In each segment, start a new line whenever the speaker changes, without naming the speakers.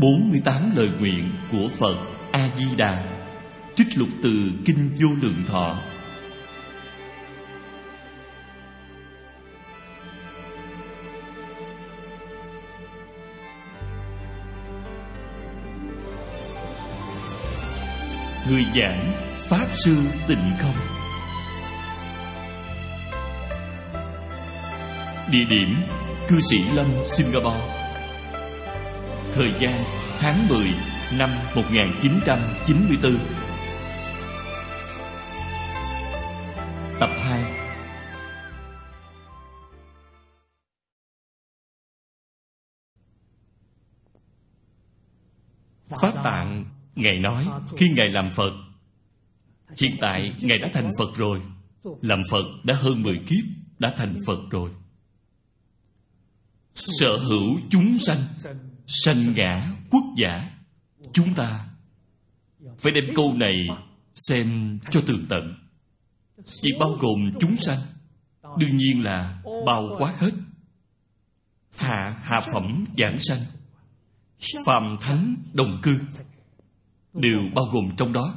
48 lời nguyện của Phật A-di-đà Trích lục từ Kinh Vô Lượng Thọ. Người giảng Pháp Sư Tịnh Không. Địa điểm Cư sĩ Lâm, Singapore. Thời gian, tháng 10 năm 1994 Tập 2 Pháp Tạng Ngài nói khi Ngài làm Phật, Hiện tại Ngài đã thành Phật rồi. Làm Phật đã hơn 10 kiếp, Đã thành Phật rồi. Sở hữu chúng sanh Sanh ngã quốc giả. Chúng ta Phải đem câu này Xem cho tường tận. Chỉ bao gồm chúng sanh, Đương nhiên là bao quát hết. Hạ hạ phẩm giảng sanh, Phàm thánh đồng cư, Đều bao gồm trong đó.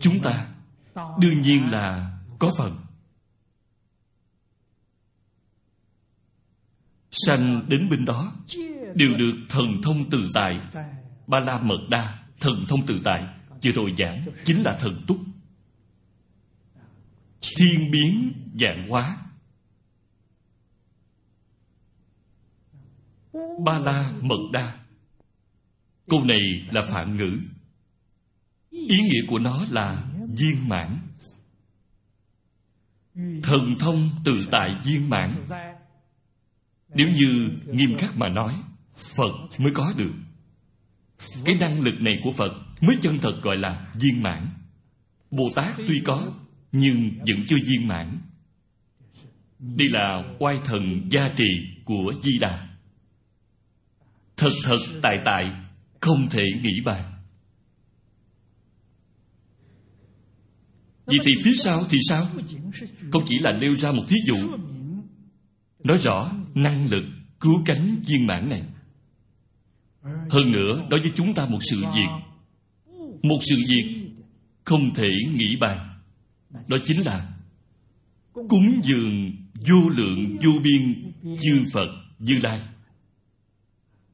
Chúng ta Đương nhiên là có phần. Sanh đến bên đó Đều được thần thông tự tại. Ba la mật đa Thần thông tự tại Vừa rồi giảng chính là thần túc. Thiên biến dạng hóa. Ba la mật đa Câu này là phạm ngữ. Ý nghĩa của nó là viên mãn. Thần thông tự tại viên mãn. Nếu như nghiêm khắc mà nói Phật mới có được. Cái năng lực này của Phật Mới chân thật gọi là viên mãn. Bồ Tát tuy có, Nhưng vẫn chưa viên mãn. Đây là oai thần gia trì của Di Đà Thật thật tại tại, Không thể nghĩ bàn. Vậy thì phía sau thì sao? Không chỉ là nêu ra một thí dụ. Nói rõ năng lực cứu cánh viên mãn này hơn nữa, đối với chúng ta một sự việc. Một sự việc không thể nghĩ bàn. Đó chính là cúng dường vô lượng vô biên chư phật như lai.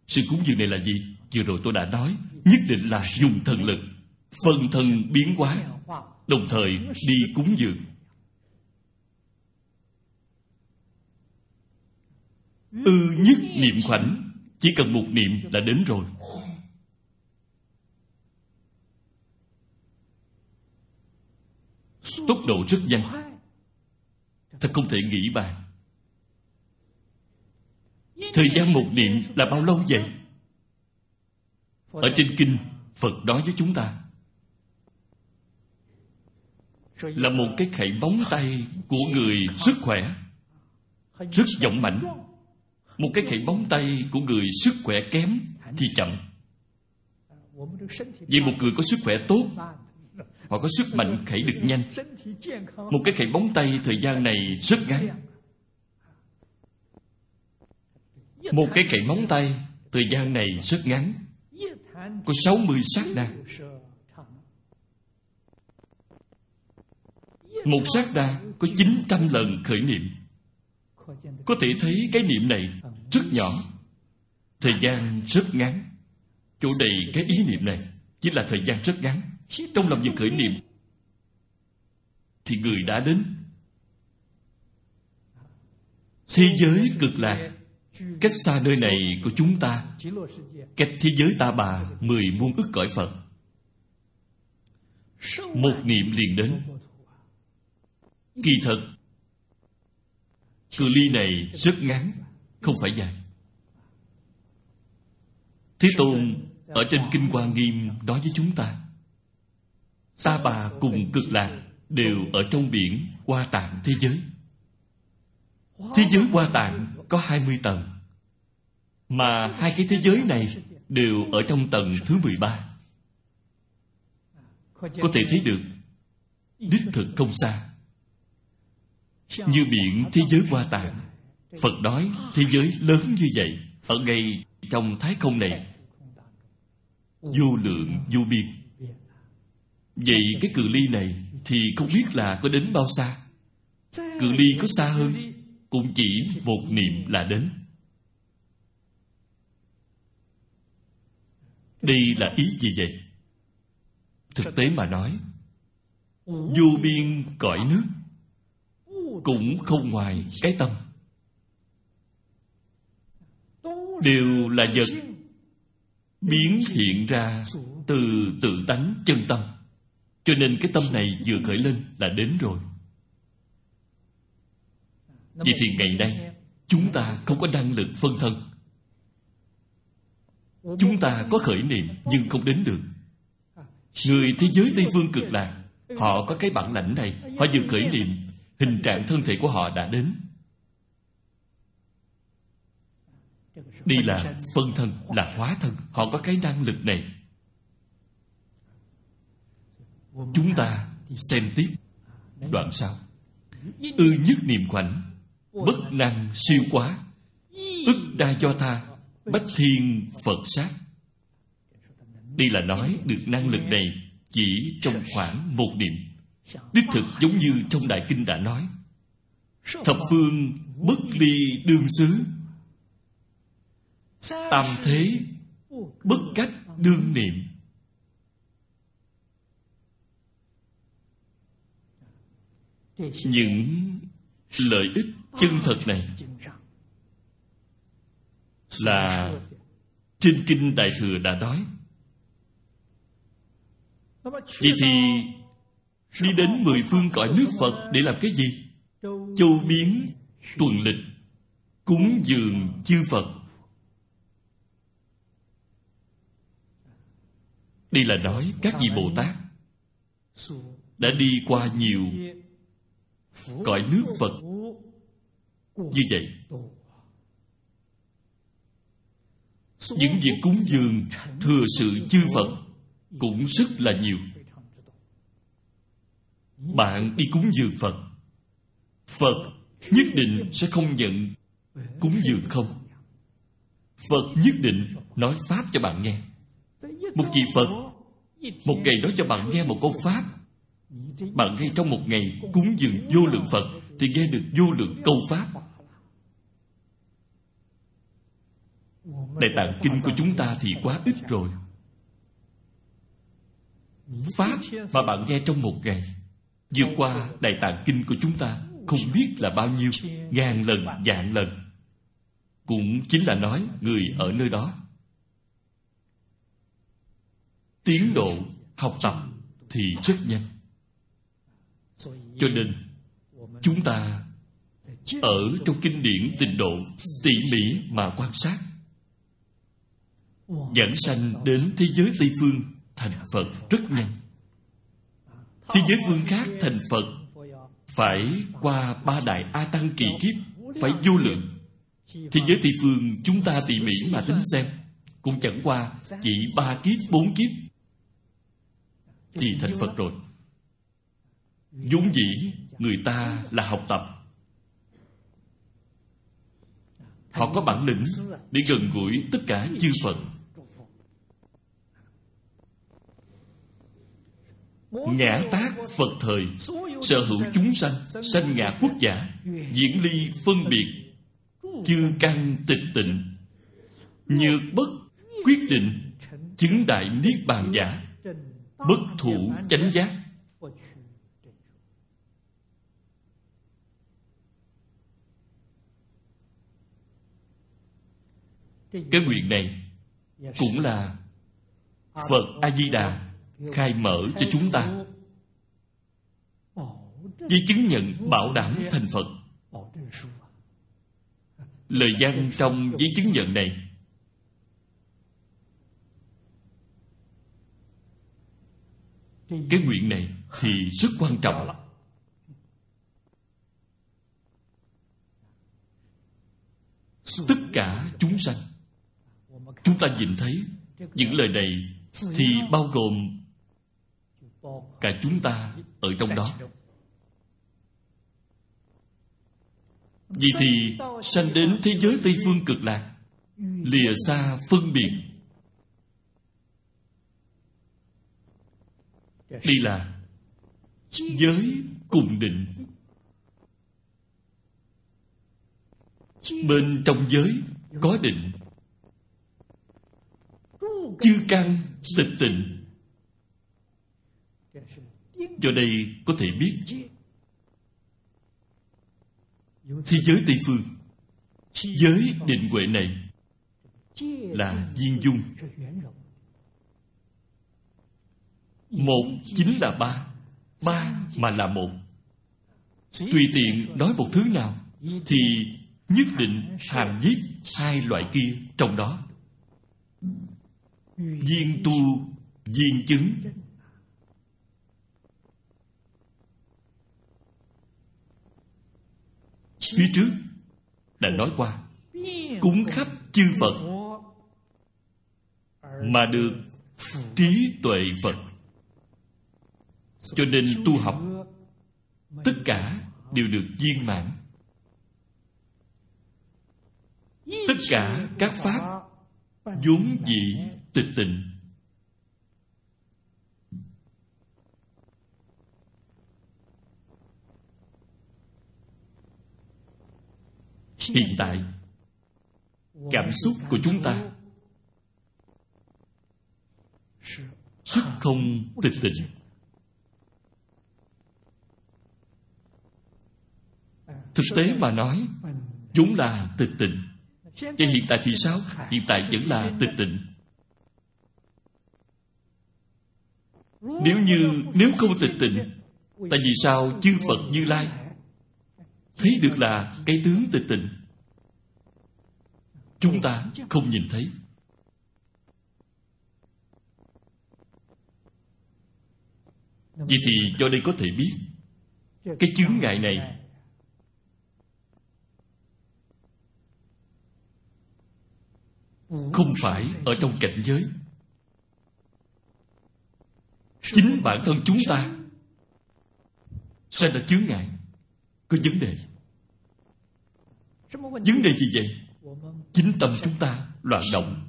Sự cúng dường này là gì? Vừa rồi tôi đã nói, nhất định là dùng thần lực, phân thân biến hóa, đồng thời đi cúng dường. Ư nhất niệm khoảnh chỉ cần một niệm là đến rồi. Tốc độ rất nhanh. Thật không thể nghĩ bàn. Thời gian một niệm là bao lâu vậy? Ở trên kinh, phật nói với chúng ta, là một cái khẩy bóng tay của người rất khỏe, rất giọng mạnh một cái khẩy bóng tay của người sức khỏe kém thì chậm. Vì một người có sức khỏe tốt, họ có sức mạnh khẩy được nhanh. Một cái khẩy bóng tay thời gian này rất ngắn. Một cái khẩy móng tay thời gian này rất ngắn. Có 60 sát na. Một sát na có 900 lần khởi niệm. Có thể thấy cái niệm này rất nhỏ. Thời gian rất ngắn. Chỗ đầy cái ý niệm này chỉ là thời gian rất ngắn. Trong lòng vừa khởi niệm, thì người đã đến. Thế giới cực lạc, cách xa nơi này của chúng ta, cách thế giới ta bà mười muôn ức cõi phật. Một niệm liền đến. Kỳ thật, cự ly này rất ngắn không phải dài. Thế tôn ở trên kinh hoa nghiêm nói với chúng ta ta bà cùng cực lạc đều ở trong biển hoa tạng thế giới. Thế giới hoa tạng có 20 tầng, mà hai cái thế giới này đều ở trong tầng thứ 13 có thể thấy được, đích thực không xa. Như biển thế giới hoa tạng phật nói, thế giới lớn như vậy, ở ngay trong thái không này, vô lượng, vô biên. Vậy cái cự ly này thì không biết là có đến bao xa. Cự ly có xa hơn, cũng chỉ một niệm là đến. Đây là ý gì vậy? Thực tế mà nói, vô biên cõi nước cũng không ngoài cái tâm. Đều là vật. Biến hiện ra từ tự tánh chân tâm. Cho nên cái tâm này vừa khởi lên là đến rồi. Vậy thì ngày nay, chúng ta không có năng lực phân thân. Chúng ta có khởi niệm nhưng không đến được. Người thế giới tây phương cực lạc, họ có cái bản lãnh này, họ vừa khởi niệm, hình trạng thân thể của họ đã đến. Đây là phân thân là hóa thân. Họ có cái năng lực này. Chúng ta xem tiếp đoạn sau. Ư nhất niệm khoảnh bất năng siêu quá. Ức đa do tha bách thiên phật sát. Đây là nói được năng lực này chỉ trong khoảng một niệm. Đích thực giống như trong đại kinh đã nói. Thập phương bất ly đương xứ tam thế bất cách đương niệm. Những lợi ích chân thật này là trên kinh đại thừa đã nói. Vậy thì đi đến mười phương cõi nước phật để làm cái gì? Châu biến, tuần lịch, cúng dường chư phật. Đây là nói các vị bồ tát. Đã đi qua nhiều cõi nước phật. Như vậy, những việc cúng dường thừa sự chư phật cũng rất là nhiều. Bạn đi cúng dường phật phật nhất định sẽ không nhận cúng dường không. Phật nhất định nói pháp cho bạn nghe. Một vị phật một ngày nói cho bạn nghe một câu pháp. Bạn nghe trong một ngày cúng dường vô lượng phật thì nghe được vô lượng câu pháp. Đại tạng kinh của chúng ta thì quá ít rồi. Pháp mà bạn nghe trong một ngày, vượt qua đại tạng kinh của chúng ta không biết là bao nhiêu, ngàn lần, vạn lần. Cũng chính là nói người ở nơi đó tiến độ học tập thì rất nhanh. Cho nên, chúng ta ở trong kinh điển tịnh độ tỉ mỉ mà quan sát giảng sanh đến thế giới tây phương thành phật rất nhanh. Thế giới phương khác thành phật phải qua ba đại a tăng kỳ kiếp, phải vô lượng. Thế giới tây phương chúng ta tỉ mỉ mà tính xem, cũng chẳng qua chỉ ba kiếp, bốn kiếp thì thành phật rồi. Vốn dĩ, người ta là học tập. Họ có bản lĩnh để gần gũi tất cả chư phật. Ngã tác phật thời, sở hữu chúng sanh sanh ngã quốc giả, diễn ly phân biệt, chư căn tịch tịnh. Nhược bất quyết định, chứng đại niết bàn giả bất thủ chánh giác. Cái nguyện này cũng là phật a di đà khai mở cho chúng ta. Với chứng nhận bảo đảm thành phật. Lời văn trong giấy chứng nhận này cái nguyện này thì rất quan trọng lắm. Tất cả chúng sanh, chúng ta nhìn thấy những lời này thì bao gồm cả chúng ta ở trong đó. Vì thì sanh đến thế giới tây phương cực lạc, lìa xa phân biệt đây là giới cùng định. Bên trong giới có định. Chư căn tịch tịnh. Do đây có thể biết, thế giới tây phương, giới định huệ này là viên dung một chính là ba. Ba mà là một. Tùy tiện nói một thứ nào, thì nhất định hàm giết hai loại kia trong đó. Viên tu, viên chứng. Phía trước đã nói qua, cúng khắp chư phật, mà được trí tuệ phật cho nên tu học, tất cả đều được viên mãn. Tất cả các pháp vốn dĩ tịch tịnh. Hiện tại, cảm xúc của chúng ta sức không tịch tịnh. Thực tế mà nói Vốn là tịch tịnh Vậy hiện tại thì sao? Hiện tại vẫn là tịch tịnh. Nếu như nếu không tịch tịnh, tại vì sao chư Phật Như Lai thấy được là cái tướng tịch tịnh? Chúng ta không nhìn thấy. Vậy thì do đây có thể biết Cái chướng ngại này không phải ở trong cảnh giới. Chính bản thân chúng ta sẽ là chướng ngại, có vấn đề. Vấn đề gì vậy? Chính tâm chúng ta loạn động.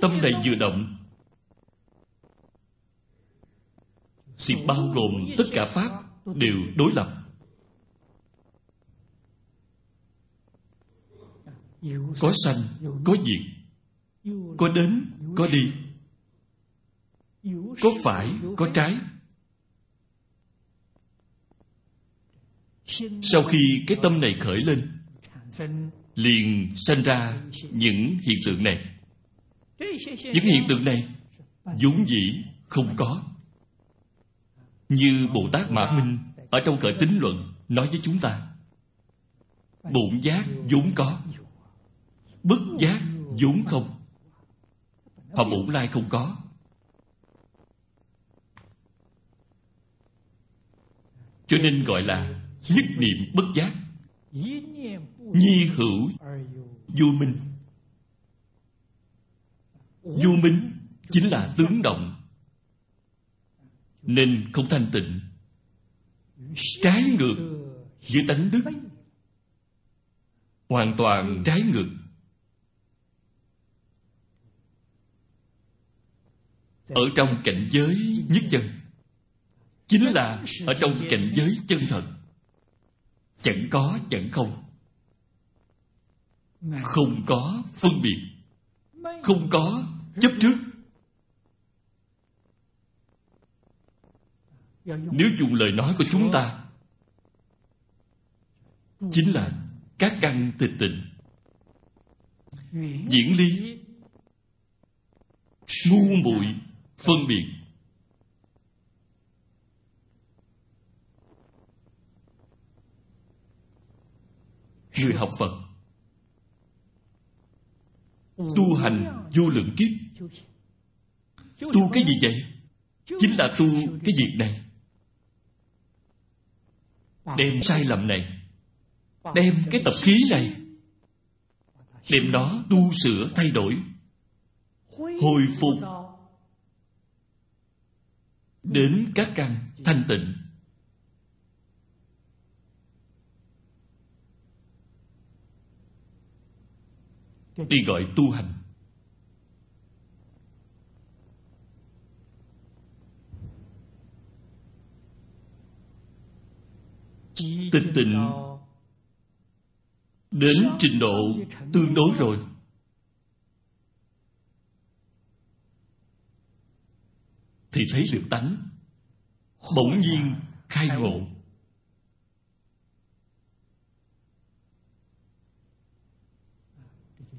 Tâm này vừa động, thì bao gồm tất cả pháp đều đối lập. Có sanh, có diệt. Có đến, có đi. Có phải, có trái. Sau khi cái tâm này khởi lên, liền sanh ra những hiện tượng này. Những hiện tượng này vốn dĩ không có như Bồ Tát Mã Minh Ở trong cởi tính luận Nói với chúng ta. Bụng giác vốn có Bất giác vốn không Họ bổn lai không có. Cho nên gọi là Nhất niệm bất giác, Nhi hữu Vô minh. Vô minh Chính là tướng động nên không thanh tịnh. Trái ngược với tánh đức. Hoàn toàn trái ngược. Ở trong cảnh giới nhất chân. Chính là ở trong cảnh giới chân thật. Chẳng có, chẳng không. Không có phân biệt. Không có chấp trước. Nếu dùng lời nói của chúng ta, chính là các căn tịch tịnh. Diễn lý, ngu muội phân biệt. Người học phật, tu hành vô lượng kiếp. Tu cái gì vậy? Chính là tu cái việc này. Đem sai lầm này, Đem cái tập khí này. Đem nó tu sửa thay đổi, Hồi phục. Đến các căn thanh tịnh. Đi gọi tu hành. Tịch tịnh đến trình độ tương đối rồi. Thì thấy được tánh bỗng nhiên khai ngộ.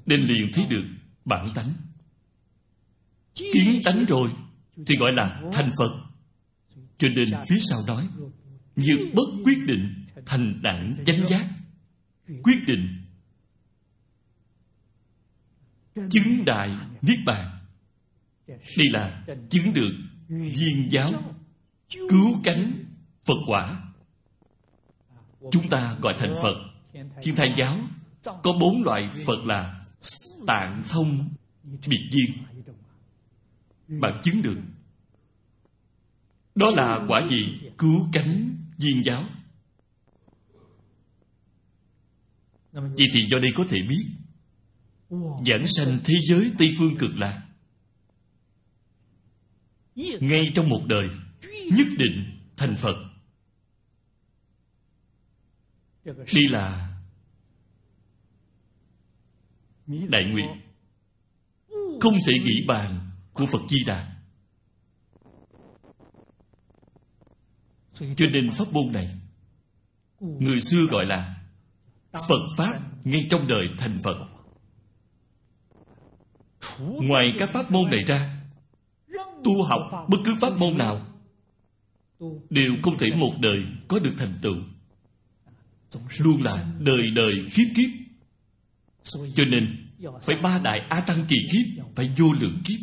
Nên liền thấy được bản tánh. Kiến tánh rồi thì gọi là thành phật. Cho nên phía sau nói như bất quyết định thành đẳng chánh giác. Quyết định chứng đại niết bàn. Đây là chứng được viên giáo cứu cánh phật quả. Chúng ta gọi thành phật. Thiên thai giáo có bốn loại phật là tạng thông, biệt duyên bạn chứng được. Đó là quả gì cứu cánh viên giáo. Vậy thì do đây có thể biết, giảng sanh thế giới tây phương cực lạc. Ngay trong một đời, nhất định thành phật. Đây là đại nguyện. Không thể nghĩ bàn của phật di đà. Cho nên pháp môn này, người xưa gọi là phật pháp ngay trong đời thành phật. Ngoài các pháp môn này ra, tu học bất cứ pháp môn nào đều không thể một đời có được thành tựu. Luôn là đời đời kiếp kiếp. Cho nên phải ba đại a tăng kỳ kiếp, phải vô lượng kiếp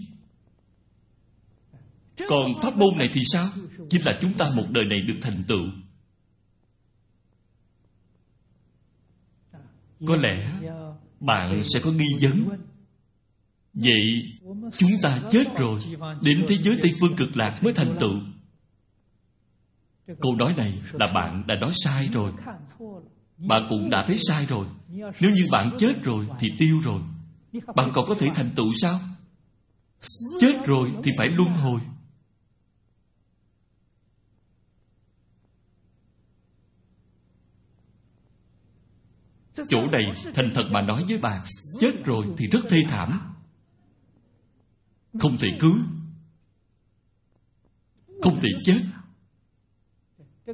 còn pháp môn này thì sao? Chính là chúng ta một đời này được thành tựu. Có lẽ bạn sẽ có nghi vấn. Vậy chúng ta chết rồi, đến thế giới tây phương cực lạc mới thành tựu. Câu nói này là bạn đã nói sai rồi. Bạn cũng đã thấy sai rồi. Nếu như bạn chết rồi thì tiêu rồi. Bạn còn có thể thành tựu sao? Chết rồi thì phải luân hồi. Chỗ này thành thật mà nói với bạn chết rồi thì rất thê thảm. Không thể cứu. Không thể chết.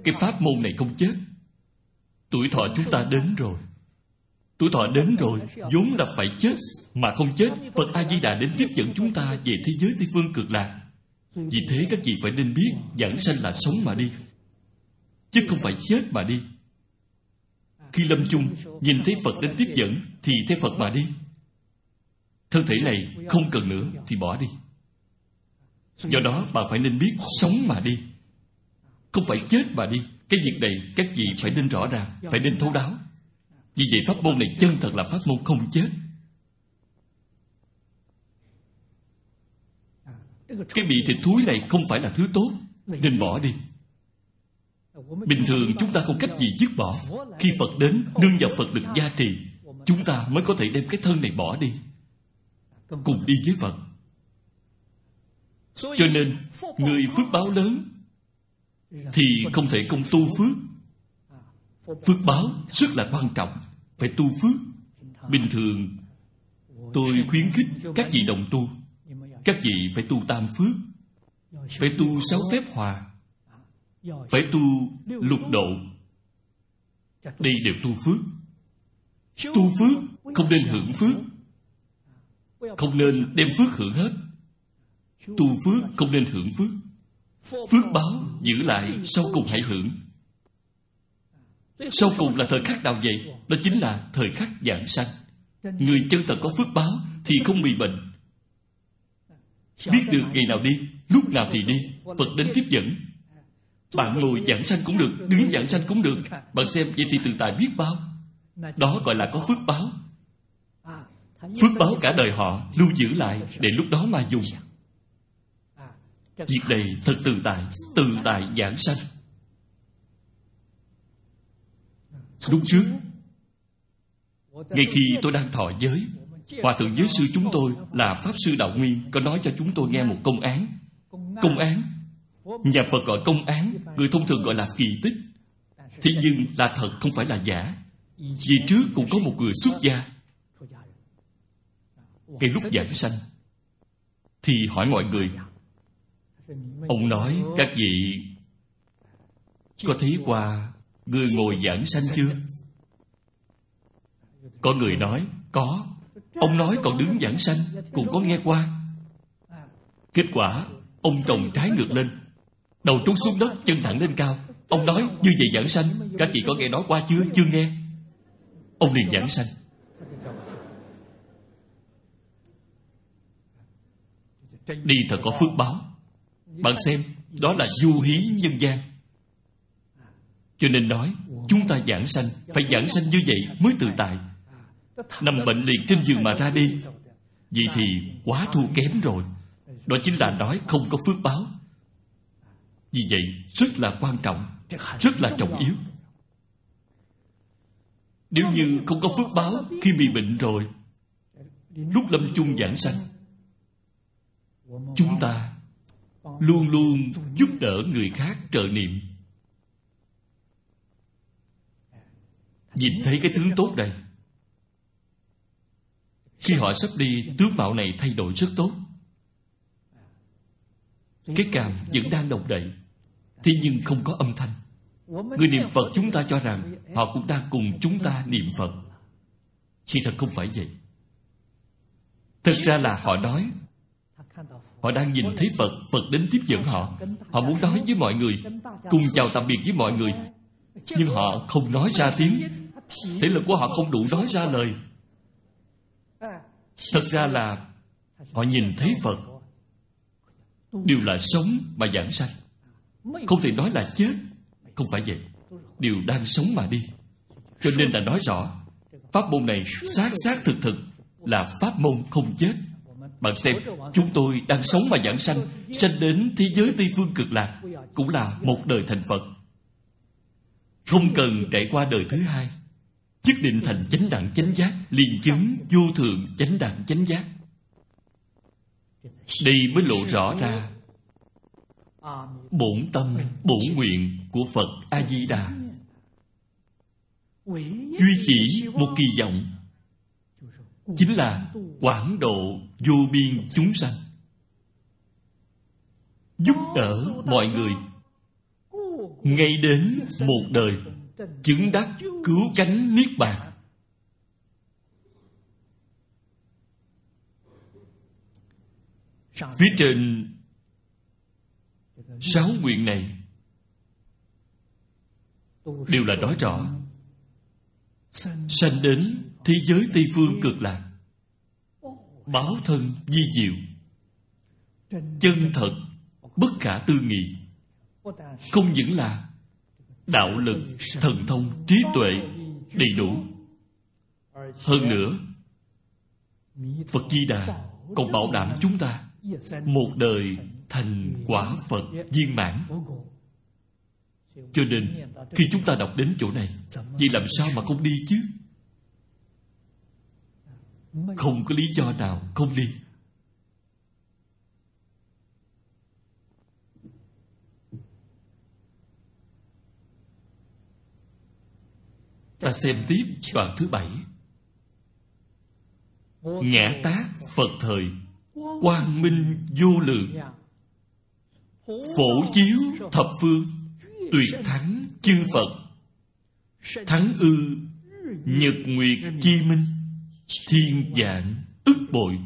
Cái pháp môn này không chết. Tuổi thọ chúng ta đến rồi. Tuổi thọ đến rồi vốn là phải chết mà không chết. Phật a di đà đến tiếp dẫn chúng ta về thế giới tây phương cực lạc. Vì thế các chị phải nên biết giảng sanh là sống mà đi chứ không phải chết mà đi khi lâm chung, nhìn thấy phật đến tiếp dẫn, thì theo phật mà đi. Thân thể này không cần nữa thì bỏ đi. Do đó bạn phải nên biết sống mà đi, không phải chết mà đi. Cái việc này các vị phải nên rõ ràng, phải nên thấu đáo. Vì vậy pháp môn này chân thật là pháp môn không chết. Cái bị thịt thúi này không phải là thứ tốt, nên bỏ đi bình thường chúng ta không cách gì dứt bỏ. Khi phật đến, nương vào phật được gia trì, chúng ta mới có thể đem cái thân này bỏ đi, cùng đi với phật. Cho nên, người phước báo lớn thì không thể không tu phước. Phước báo rất là quan trọng, phải tu phước. Bình thường, tôi khuyến khích các vị đồng tu, các vị phải tu tam phước, phải tu sáu phép hòa phải tu lục độ đây đều tu phước. Tu phước không nên hưởng phước, không nên đem phước hưởng hết. Tu phước không nên hưởng phước. Phước báo giữ lại, sau cùng hãy hưởng. Sau cùng là thời khắc nào vậy? Đó chính là thời khắc giảng sanh. Người chân thật có phước báo thì không bị bệnh. Biết được ngày nào đi, lúc nào thì đi. Phật đến tiếp dẫn bạn ngồi giảng sanh cũng được, đứng giảng sanh cũng được. Bạn xem vậy thì tự tại biết bao. Đó gọi là có phước báo. Phước báo cả đời họ lưu giữ lại để lúc đó mà dùng. Việc này thật tự tại tự tại giảng sanh. Lúc trước, ngay khi tôi đang thọ giới, hòa thượng giới sư chúng tôi là pháp sư đạo nguyên có nói cho chúng tôi nghe một công án. Công án nhà phật gọi công án, người thông thường gọi là kỳ tích. Thế nhưng là thật không phải là giả. Vì trước cũng có một người xuất gia. Cái lúc giảng sanh, thì hỏi mọi người, ông nói các vị có thấy qua người ngồi giảng sanh chưa? Có người nói, có. Ông nói còn đứng giảng sanh, cũng có nghe qua. Kết quả, ông trồng trái ngược lên đầu trút xuống đất, chân thẳng lên cao. Ông nói, như vậy giảng sanh. Các chị có nghe nói qua chưa? Chưa nghe. Ông liền giảng sanh. Đi thật có phước báo. Bạn xem, đó là du hí nhân gian. Cho nên nói, chúng ta giảng sanh, phải giảng sanh như vậy mới tự tại nằm bệnh liệt trên giường mà ra đi. Vậy thì quá thua kém rồi. Đó chính là nói không có phước báo vì vậy rất là quan trọng rất là trọng yếu. Nếu như không có phước báo khi bị bệnh rồi lúc lâm chung giảng sanh chúng ta luôn luôn giúp đỡ người khác trợ niệm. Nhìn thấy cái tướng tốt đây. Khi họ sắp đi tướng mạo này thay đổi rất tốt cái cảm vẫn đang động đậy. Thế nhưng không có âm thanh. Người niệm phật chúng ta cho rằng họ cũng đang cùng chúng ta niệm phật. Thì thật không phải vậy. Thật ra là họ nói, họ đang nhìn thấy phật phật đến tiếp dẫn họ. Họ muốn nói với mọi người, cùng chào tạm biệt với mọi người. Nhưng họ không nói ra tiếng. Thể lực của họ không đủ nói ra lời. Thật ra là họ nhìn thấy phật đều là sống mà giảng sanh. Không thể nói là chết, không phải vậy. Đều đang sống mà đi. Cho nên là nói rõ, pháp môn này xác xác thực thực là pháp môn không chết. Bạn xem, chúng tôi đang sống mà giảng sanh sanh đến thế giới tây phương cực lạc cũng là một đời thành phật. Không cần trải qua đời thứ hai, nhất định thành chánh đẳng chánh giác, liền chứng vô thượng chánh đẳng chánh giác đây mới lộ rõ ra. Bổn tâm, bổn nguyện của phật a di đà duy chỉ một kỳ vọng, chính là quảng độ vô biên chúng sanh. Giúp đỡ mọi người. Ngay đến một đời, chứng đắc cứu cánh niết bàn. Phía trên sáu nguyện này đều là nói rõ. Sanh đến thế giới tây phương cực lạc, báo thân di diệu, chân thật, bất khả tư nghị, không những là đạo lực, thần thông, trí tuệ đầy đủ. Hơn nữa, phật di đà còn bảo đảm chúng ta một đời thành quả phật viên mãn. Cho nên, khi chúng ta đọc đến chỗ này vậy làm sao mà không đi chứ? Không có lý do nào không đi. Ta xem tiếp đoạn thứ bảy. Ngã tác phật thời quang minh vô lượng phổ chiếu thập phương, tuyệt thắng chư phật. Thắng ư, nhật nguyệt chi minh, thiên dạng ức bội.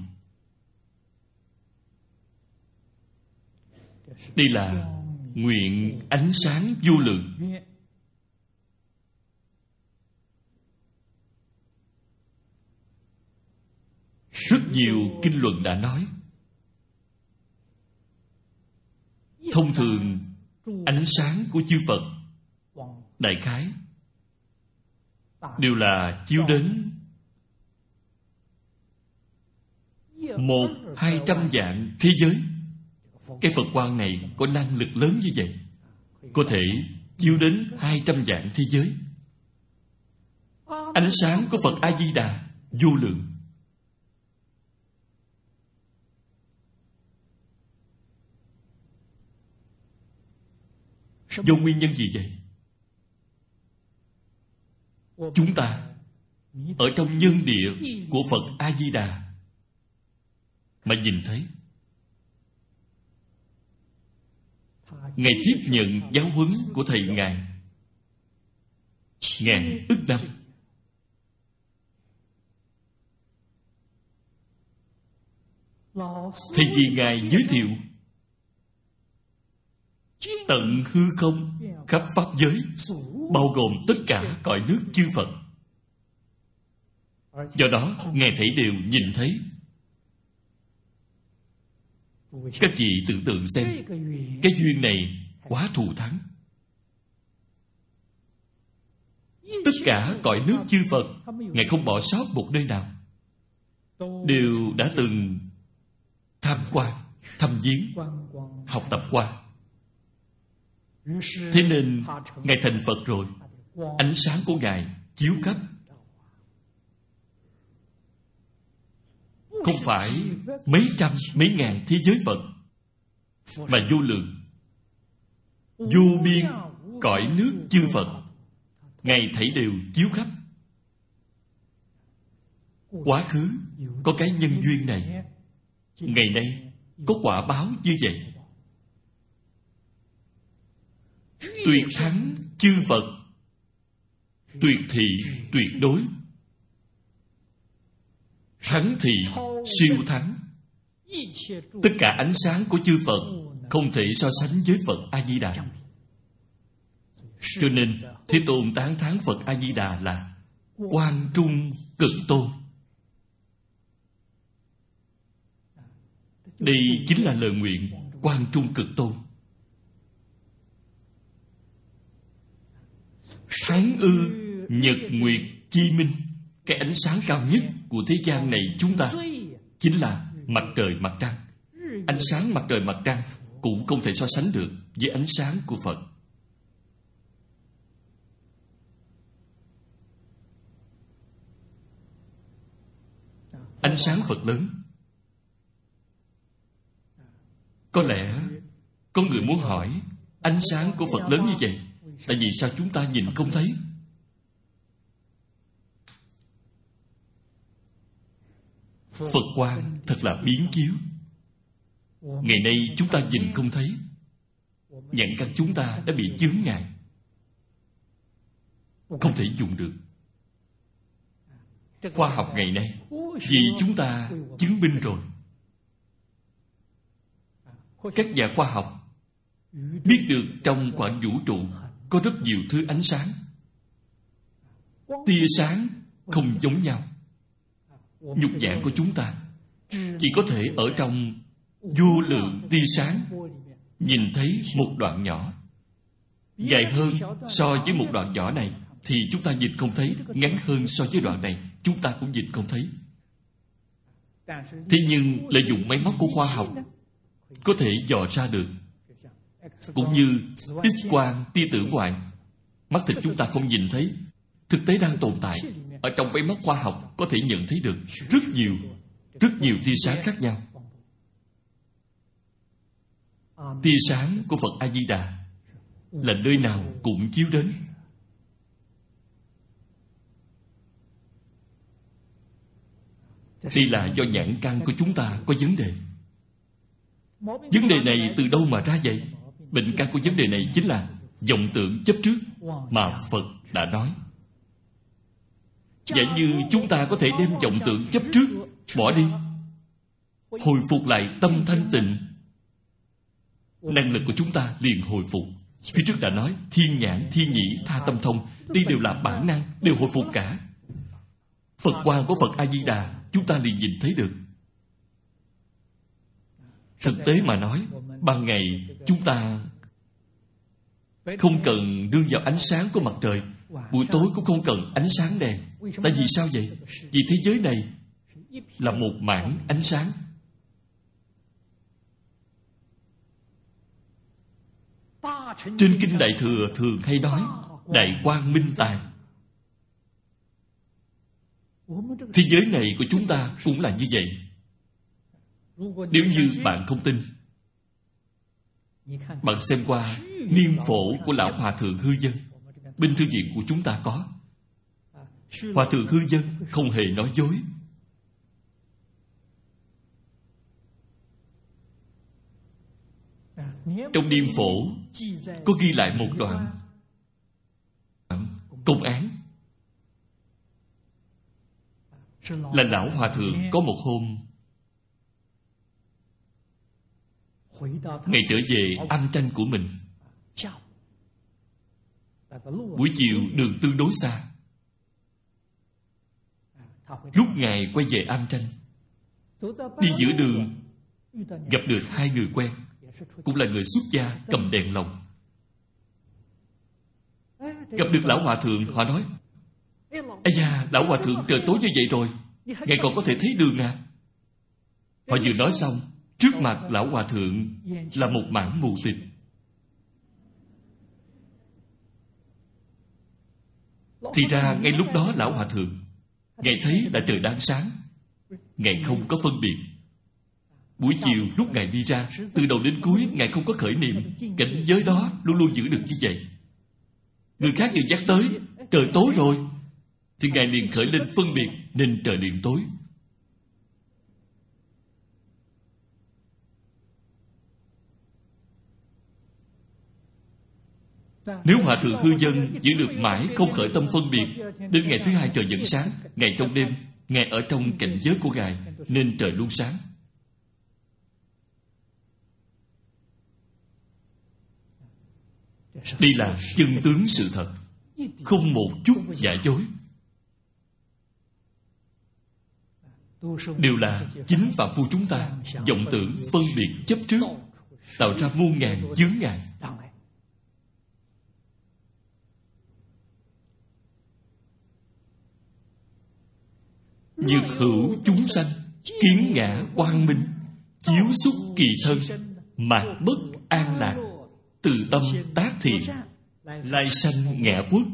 Đây là nguyện ánh sáng vô lượng. Rất nhiều kinh luận đã nói. Thông thường, ánh sáng của chư phật, đại khái, đều là chiếu đến một hai trăm dạng thế giới. Cái phật quan này có năng lực lớn như vậy, có thể chiếu đến hai trăm dạng thế giới. Ánh sáng của phật a di đà vô lượng. Do nguyên nhân gì vậy? Chúng ta ở trong nhân địa của phật a di đà mà nhìn thấy. Ngài tiếp nhận giáo huấn của thầy ngài. Ngàn ức năm thầy vì ngài giới thiệu tận hư không, khắp pháp giới, bao gồm tất cả cõi nước chư phật. Do đó, ngài thấy đều nhìn thấy. Các chị tưởng tượng xem, cái duyên này quá thù thắng. Tất cả cõi nước chư phật, ngài không bỏ sót một nơi nào. Đều đã từng tham quan, thăm viếng, học tập qua thế nên ngài thành phật rồi. Ánh sáng của ngài chiếu khắp. Không phải mấy trăm mấy ngàn thế giới phật mà vô lượng. Vô biên cõi nước chư phật ngài thấy đều chiếu khắp. Quá khứ có cái nhân duyên này. Ngày nay có quả báo như vậy tuyệt thắng chư phật. Tuyệt thị, tuyệt đối. Thắng thị siêu thắng. Tất cả ánh sáng của chư phật không thể so sánh với phật a di đà cho nên, thế tôn tán thán phật a di đà là quan trung cực tôn. Đây chính là lời nguyện quan trung cực tôn. Sáng ư, Nhật Nguyệt Chi Minh. Cái ánh sáng cao nhất của thế gian này chúng ta Chính là mặt trời mặt trăng. Ánh sáng mặt trời mặt trăng Cũng không thể so sánh được Với ánh sáng của Phật. Ánh sáng Phật lớn. Có lẽ Có người muốn hỏi, Ánh sáng của Phật lớn như vậy Tại vì sao chúng ta nhìn không thấy? Phật quang thật là biến chiếu. Ngày nay chúng ta nhìn không thấy. Nhận căn chúng ta đã bị chướng ngại. Không thể dùng được. Khoa học ngày nay, Vì chúng ta chứng minh rồi. Các nhà khoa học Biết được trong khoảng vũ trụ có rất nhiều thứ ánh sáng. Tia sáng không giống nhau. Nhục nhãn của chúng ta chỉ có thể ở trong vô lượng tia sáng, nhìn thấy một đoạn nhỏ. Dài hơn so với một đoạn nhỏ này thì chúng ta nhìn không thấy, ngắn hơn so với đoạn này chúng ta cũng nhìn không thấy. Thế nhưng lợi dụng máy móc của khoa học có thể dò ra được cũng như x-quang tia tử ngoại mắt thịt chúng ta không nhìn thấy. Thực tế đang tồn tại. Ở trong máy móc khoa học có thể nhận thấy được rất nhiều rất nhiều tia sáng khác nhau. Tia sáng của phật a di đà là nơi nào cũng chiếu đến. Đây là do nhãn căn của chúng ta có vấn đề. Vấn đề này từ đâu mà ra vậy? Bệnh căn của vấn đề này chính là vọng tưởng chấp trước mà Phật đã nói. Giả như chúng ta có thể đem vọng tưởng chấp trước bỏ đi, hồi phục lại tâm thanh tịnh, năng lực của chúng ta liền hồi phục. Phía trước đã nói thiên nhãn, thiên nhĩ, tha tâm thông, đây đều là bản năng, đều hồi phục cả. Phật quan của Phật A-di-đà chúng ta liền nhìn thấy được. Thực tế mà nói, ban ngày, chúng ta không cần đương vào ánh sáng của mặt trời. Buổi tối cũng không cần ánh sáng đèn. Tại vì sao vậy? Vì thế giới này là một mảng ánh sáng. Trên kinh đại thừa thường hay nói, đại quang minh tàng thế giới này của chúng ta cũng là như vậy. Nếu như bạn không tin bạn xem qua niêm phổ của lão hòa thượng hư dân. Bên thư viện của chúng ta có. Hòa thượng hư dân không hề nói dối. Trong niêm phổ, có ghi lại một đoạn công án. Là lão hòa thượng có một hôm ngày trở về âm tranh của mình. Buổi chiều đường tương đối xa. Lúc ngài quay về am tranh đi giữa đường gặp được hai người quen cũng là người xuất gia cầm đèn lồng. Gặp được lão hòa thượng họ nói ây da lão hòa thượng trời tối như vậy rồi ngài còn có thể thấy đường à? Họ vừa nói xong trước mặt lão hòa thượng là một mảng mù tịch thì ra ngay lúc đó lão hòa thượng, ngài thấy là trời đang sáng. Ngài không có phân biệt. Buổi chiều lúc ngài đi ra, từ đầu đến cuối ngài không có khởi niệm. Cảnh giới đó luôn luôn giữ được như vậy. Người khác vừa dắt tới, trời tối rồi, thì ngài liền khởi lên phân biệt nên trời liền tối. Nếu Hòa Thượng Hư Dân giữ được mãi không khởi tâm phân biệt, Đến ngày thứ hai trời vẫn sáng, Ngày trong đêm, Ngày ở trong cảnh giới của Ngài, Nên trời luôn sáng. Đây là chân tướng sự thật, Không một chút giả dối. Đều là chính phạm phu chúng ta, vọng tưởng phân biệt chấp trước, Tạo ra muôn ngàn chướng ngại. Nhược hữu chúng sanh, Kiến ngã quang minh, Chiếu xúc kỳ thân, Mạc bất an lạc, Từ tâm tác thiện, Lai sanh ngã quốc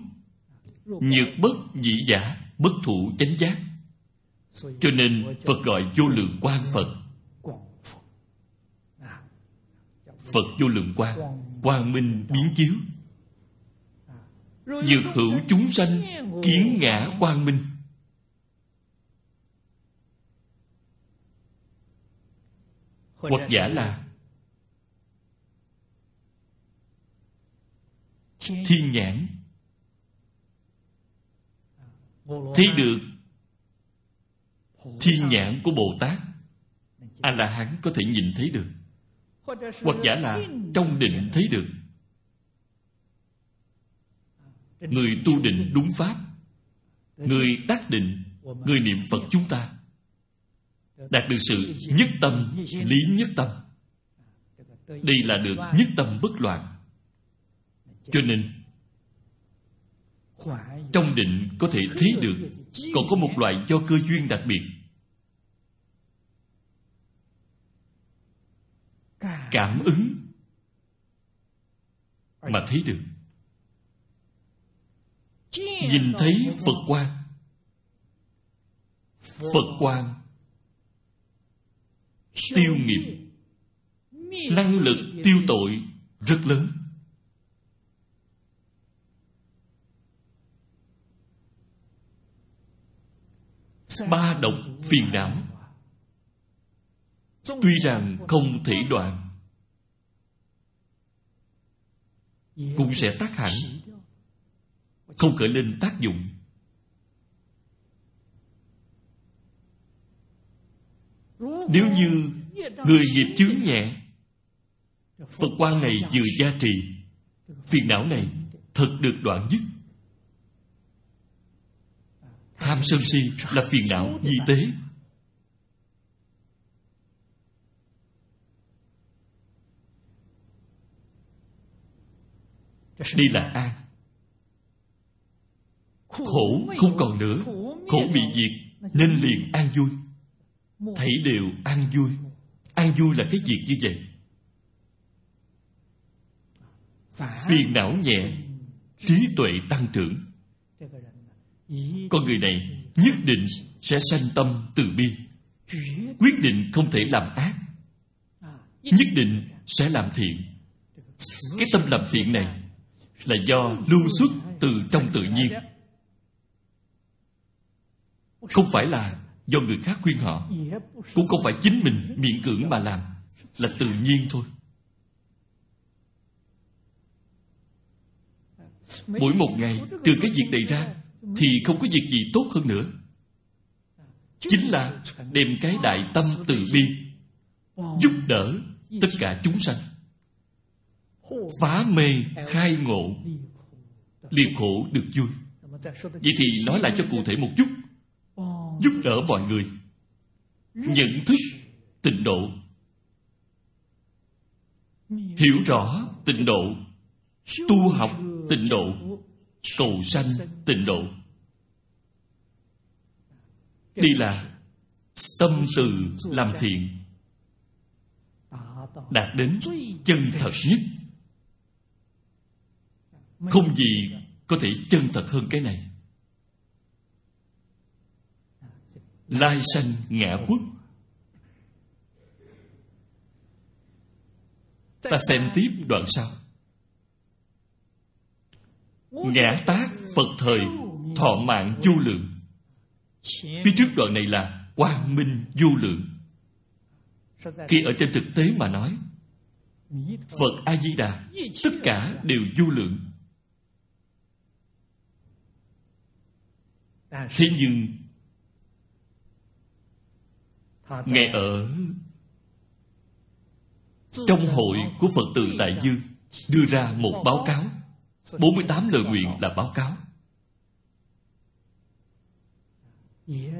Nhược bất dĩ giả, Bất thủ chánh giác. Cho nên Phật gọi vô lượng quan Phật. Phật vô lượng quan Quang minh biến chiếu. Nhược hữu chúng sanh, Kiến ngã quang minh. Hoặc giả là thiên nhãn. Thấy được thiên nhãn của bồ tát a la hán có thể nhìn thấy được. Hoặc giả là trong định thấy được. Người tu định đúng pháp người tác định người niệm phật chúng ta đạt được sự nhất tâm, lý nhất tâm. Đây là được nhất tâm bất loạn. Cho nên, trong định có thể thấy được, còn có một loại do cơ duyên đặc biệt. Cảm ứng mà thấy được. Nhìn thấy phật quan phật quan tiêu nghiệp. Năng lực tiêu tội rất lớn. Ba độc phiền não. Tuy rằng không thể đoạn, cũng sẽ tác hẳn không khởi lên tác dụng. Nếu như người nghiệp chướng nhẹ, Phật quan này vừa gia trì, Phiền não này thật được đoạn dứt. Tham sân si là phiền não di tế. Đây là an. Khổ không còn nữa, Khổ bị diệt, Nên liền an vui thấy đều an vui. An vui là cái việc như vậy? Phiền não nhẹ, trí tuệ tăng trưởng. Con người này nhất định sẽ sanh tâm từ bi. Quyết định không thể làm ác. Nhất định sẽ làm thiện. Cái tâm làm thiện này là do lưu xuất từ trong tự nhiên. Không phải là do người khác khuyên họ, cũng không phải chính mình miễn cưỡng mà làm, là tự nhiên thôi. Mỗi một ngày trừ cái việc này ra, thì không có việc gì tốt hơn nữa. Chính là đem cái đại tâm từ bi, giúp đỡ tất cả chúng sanh. Phá mê, khai ngộ, liền khổ được vui. Vậy thì nói lại cho cụ thể một chút giúp đỡ mọi người. Nhận thức tịnh độ. Hiểu rõ tịnh độ. Tu học tịnh độ. Cầu sanh tịnh độ. Đây là tâm từ làm thiện. Đạt đến chân thật nhất. Không gì có thể chân thật hơn cái này. Lai sanh ngã quốc. Ta xem tiếp đoạn sau. Ngã tác phật thời thọ mạng vô lượng. Phía trước đoạn này là quang minh vô lượng. Khi ở trên thực tế mà nói phật a di đà tất cả đều vô lượng. Thế nhưng ngài ở trong hội của phật tử đại dương đưa ra một báo cáo. 48 lời nguyện là báo cáo.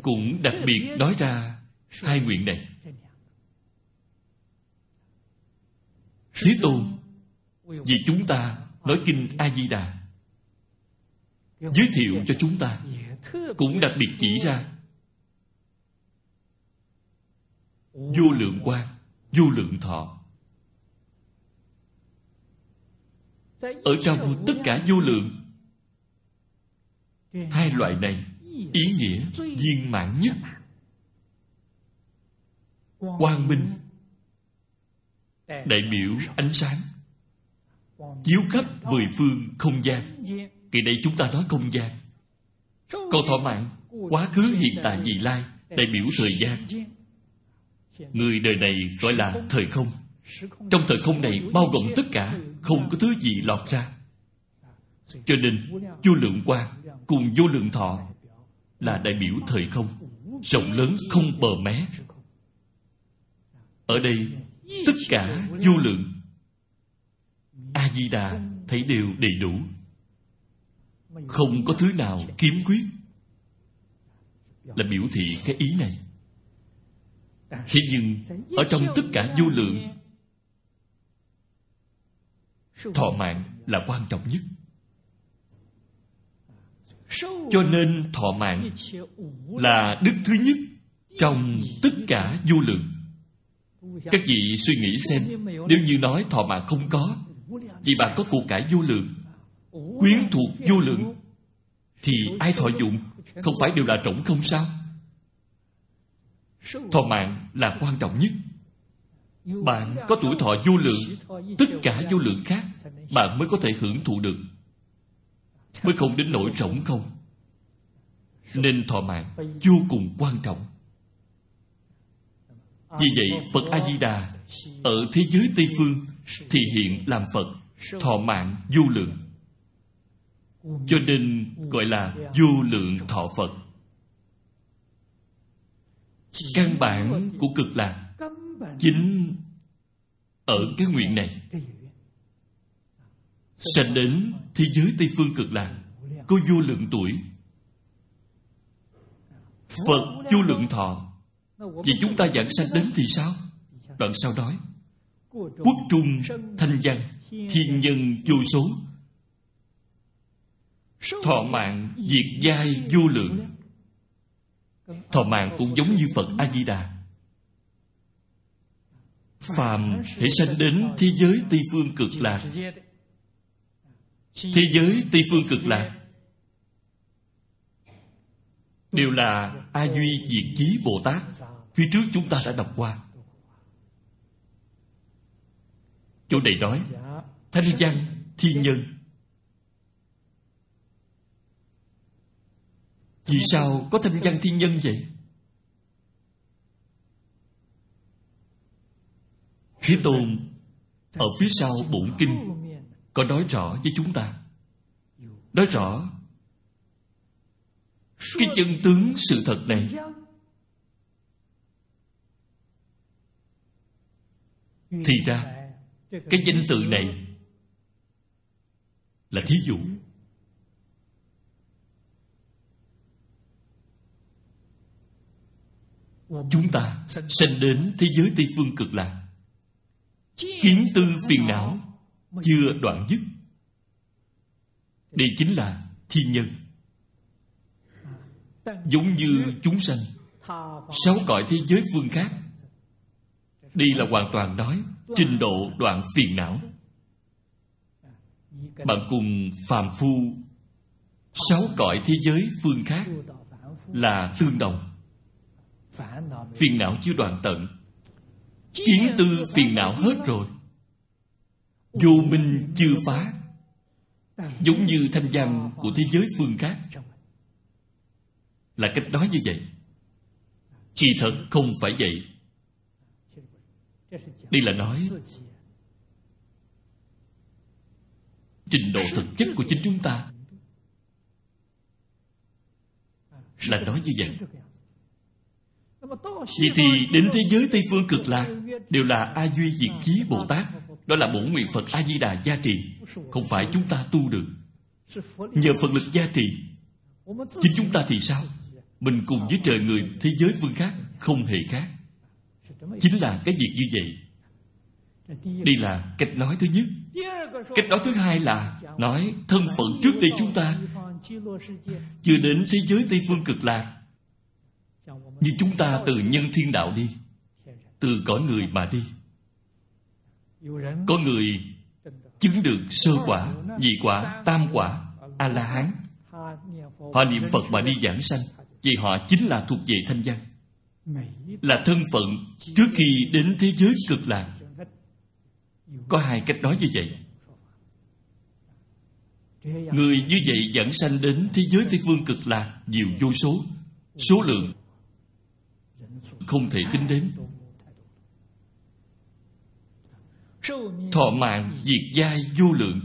Cũng đặc biệt nói ra hai nguyện này. thế tôn vì chúng ta nói kinh a di đà giới thiệu cho chúng ta cũng đặc biệt chỉ ra vô lượng quan, vô lượng thọ. Ở trong tất cả vô lượng, hai loại này ý nghĩa viên mãn nhất. Quang minh, đại biểu ánh sáng, chiếu khắp mười phương không gian. Kỳ đây chúng ta nói không gian. Câu thọ mạng quá khứ, hiện tại, vị lai, đại biểu thời gian người đời này gọi là thời không. Trong thời không này bao gồm tất cả, không có thứ gì lọt ra. Cho nên, vô lượng quan cùng vô lượng thọ là đại biểu thời không, rộng lớn không bờ mé. Ở đây, tất cả vô lượng a di đà thấy đều đầy đủ. Không có thứ nào kiếm quyết. Là biểu thị cái ý này thế nhưng, ở trong tất cả vô lượng, thọ mạng là quan trọng nhất. Cho nên thọ mạng là đức thứ nhất trong tất cả vô lượng. Các vị suy nghĩ xem, nếu như nói thọ mạng không có vì bạn có cuộc cải vô lượng, quyến thuộc vô lượng, thì ai thọ dụng? Không phải đều là trống không sao? Thọ mạng là quan trọng nhất. Bạn có tuổi thọ vô lượng, tất cả vô lượng khác, bạn mới có thể hưởng thụ được. Mới không đến nỗi rỗng không. Nên thọ mạng vô cùng quan trọng. Vì vậy, phật a di đà ở thế giới tây phương thì hiện làm phật thọ mạng vô lượng. Cho nên gọi là vô lượng thọ phật căn bản của cực lạc chính ở cái nguyện này. Sanh đến thế giới tây phương cực lạc, có vô lượng tuổi. Phật vô lượng thọ. Vì chúng ta giảng sanh đến thì sao? Đoạn sau nói, quốc trung thanh văn, thiên nhân vô số. Thọ mạng diệt giai vô lượng thọ mạng cũng giống như phật a di đà phàm hãy sanh đến thế giới tây phương cực lạc. Thế giới tây phương cực lạc đều là a duy diệt chí bồ tát phía trước chúng ta đã đọc qua. Chỗ này nói thanh văn thiên nhân vì sao có thanh văn thiên nhân vậy? Thế tôn, ở phía sau bổn kinh, có nói rõ với chúng ta. Nói rõ, cái chân tướng sự thật này, thì ra, cái danh từ này là thí dụ. Chúng ta sinh đến thế giới tây phương cực lạc. Kiến tư phiền não chưa đoạn dứt. Đây chính là thiên nhân. Giống như chúng sanh, sáu cõi thế giới phương khác. Đây là hoàn toàn nói trình độ đoạn phiền não. Bạn cùng phàm phu, sáu cõi thế giới phương khác là tương đồng phiền não chưa đoạn tận. Kiến tư phiền não hết rồi. Vô minh chưa phá. Giống như thanh văn của thế giới phương khác. Là cách nói như vậy. Kỳ thật không phải vậy. Đây là nói trình độ thực chất của chính chúng ta. Là nói như vậy vậy thì đến thế giới tây phương cực lạc đều là a duy diệt chí bồ tát. Đó là bổn nguyện phật a di đà gia trì. Không phải chúng ta tu được. Nhờ phật lực gia trì chính chúng ta thì sao? Mình cùng với trời người thế giới phương khác không hề khác. Chính là cái việc như vậy. Đây là cách nói thứ nhất. Cách nói thứ hai là nói thân phận trước đây chúng ta. Chưa đến thế giới tây phương cực lạc như chúng ta từ nhân thiên đạo đi, từ cõi người mà đi. Có người chứng được sơ quả, nhị quả, tam quả a la hán họ niệm phật mà đi giảng sanh, vì họ chính là thuộc về thanh văn. Là thân phận trước khi đến thế giới cực lạc. Có hai cách nói như vậy. Người như vậy dẫn sanh đến thế giới tây phương cực lạc nhiều vô số. Số lượng không thể tính đến. Thọ mạng diệt giai vô lượng.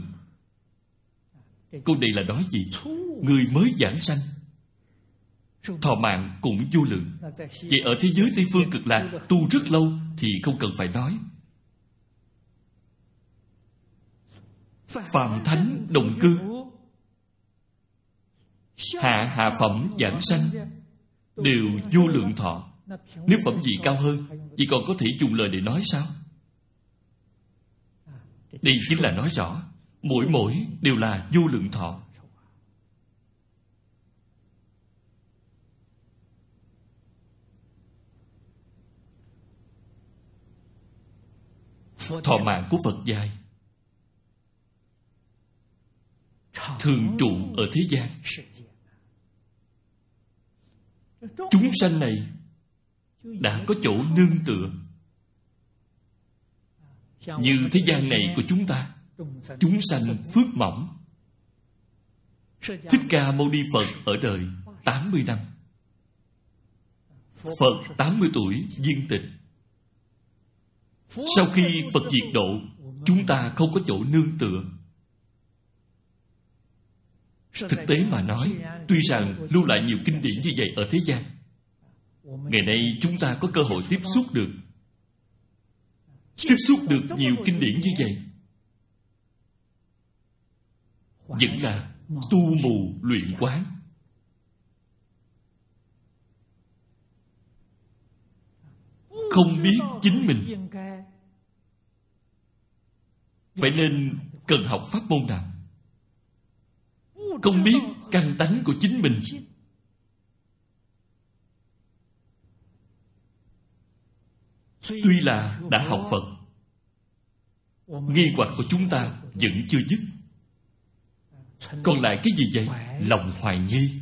Câu này là nói gì? Người mới giảng sanh. Thọ mạng cũng vô lượng. Vậy ở thế giới tây phương cực lạc, tu rất lâu thì không cần phải nói. Phàm thánh đồng cư hạ hạ phẩm giảng sanh đều vô lượng thọ nếu phẩm vị cao hơn chỉ còn có thể dùng lời để nói sao? Đây chính là nói rõ, mỗi mỗi đều là vô lượng thọ. Thọ mạng của phật dài thường trụ ở thế gian. Chúng sanh này đã có chỗ nương tựa. Như thế gian này của chúng ta, chúng sanh phước mỏng. Thích ca mâu ni phật ở đời 80 năm. Phật 80 tuổi, viên tịch. Sau khi phật diệt độ, chúng ta không có chỗ nương tựa. Thực tế mà nói, tuy rằng lưu lại nhiều kinh điển như vậy ở thế gian ngày nay chúng ta có cơ hội tiếp xúc được. Tiếp xúc được nhiều kinh điển như vậy. Vẫn là tu mù luyện quán. Không biết chính mình phải nên cần học pháp môn nào. Không biết căn tánh của chính mình tuy là đã học phật, nghi hoặc của chúng ta vẫn chưa dứt. Còn lại cái gì vậy? Lòng hoài nghi.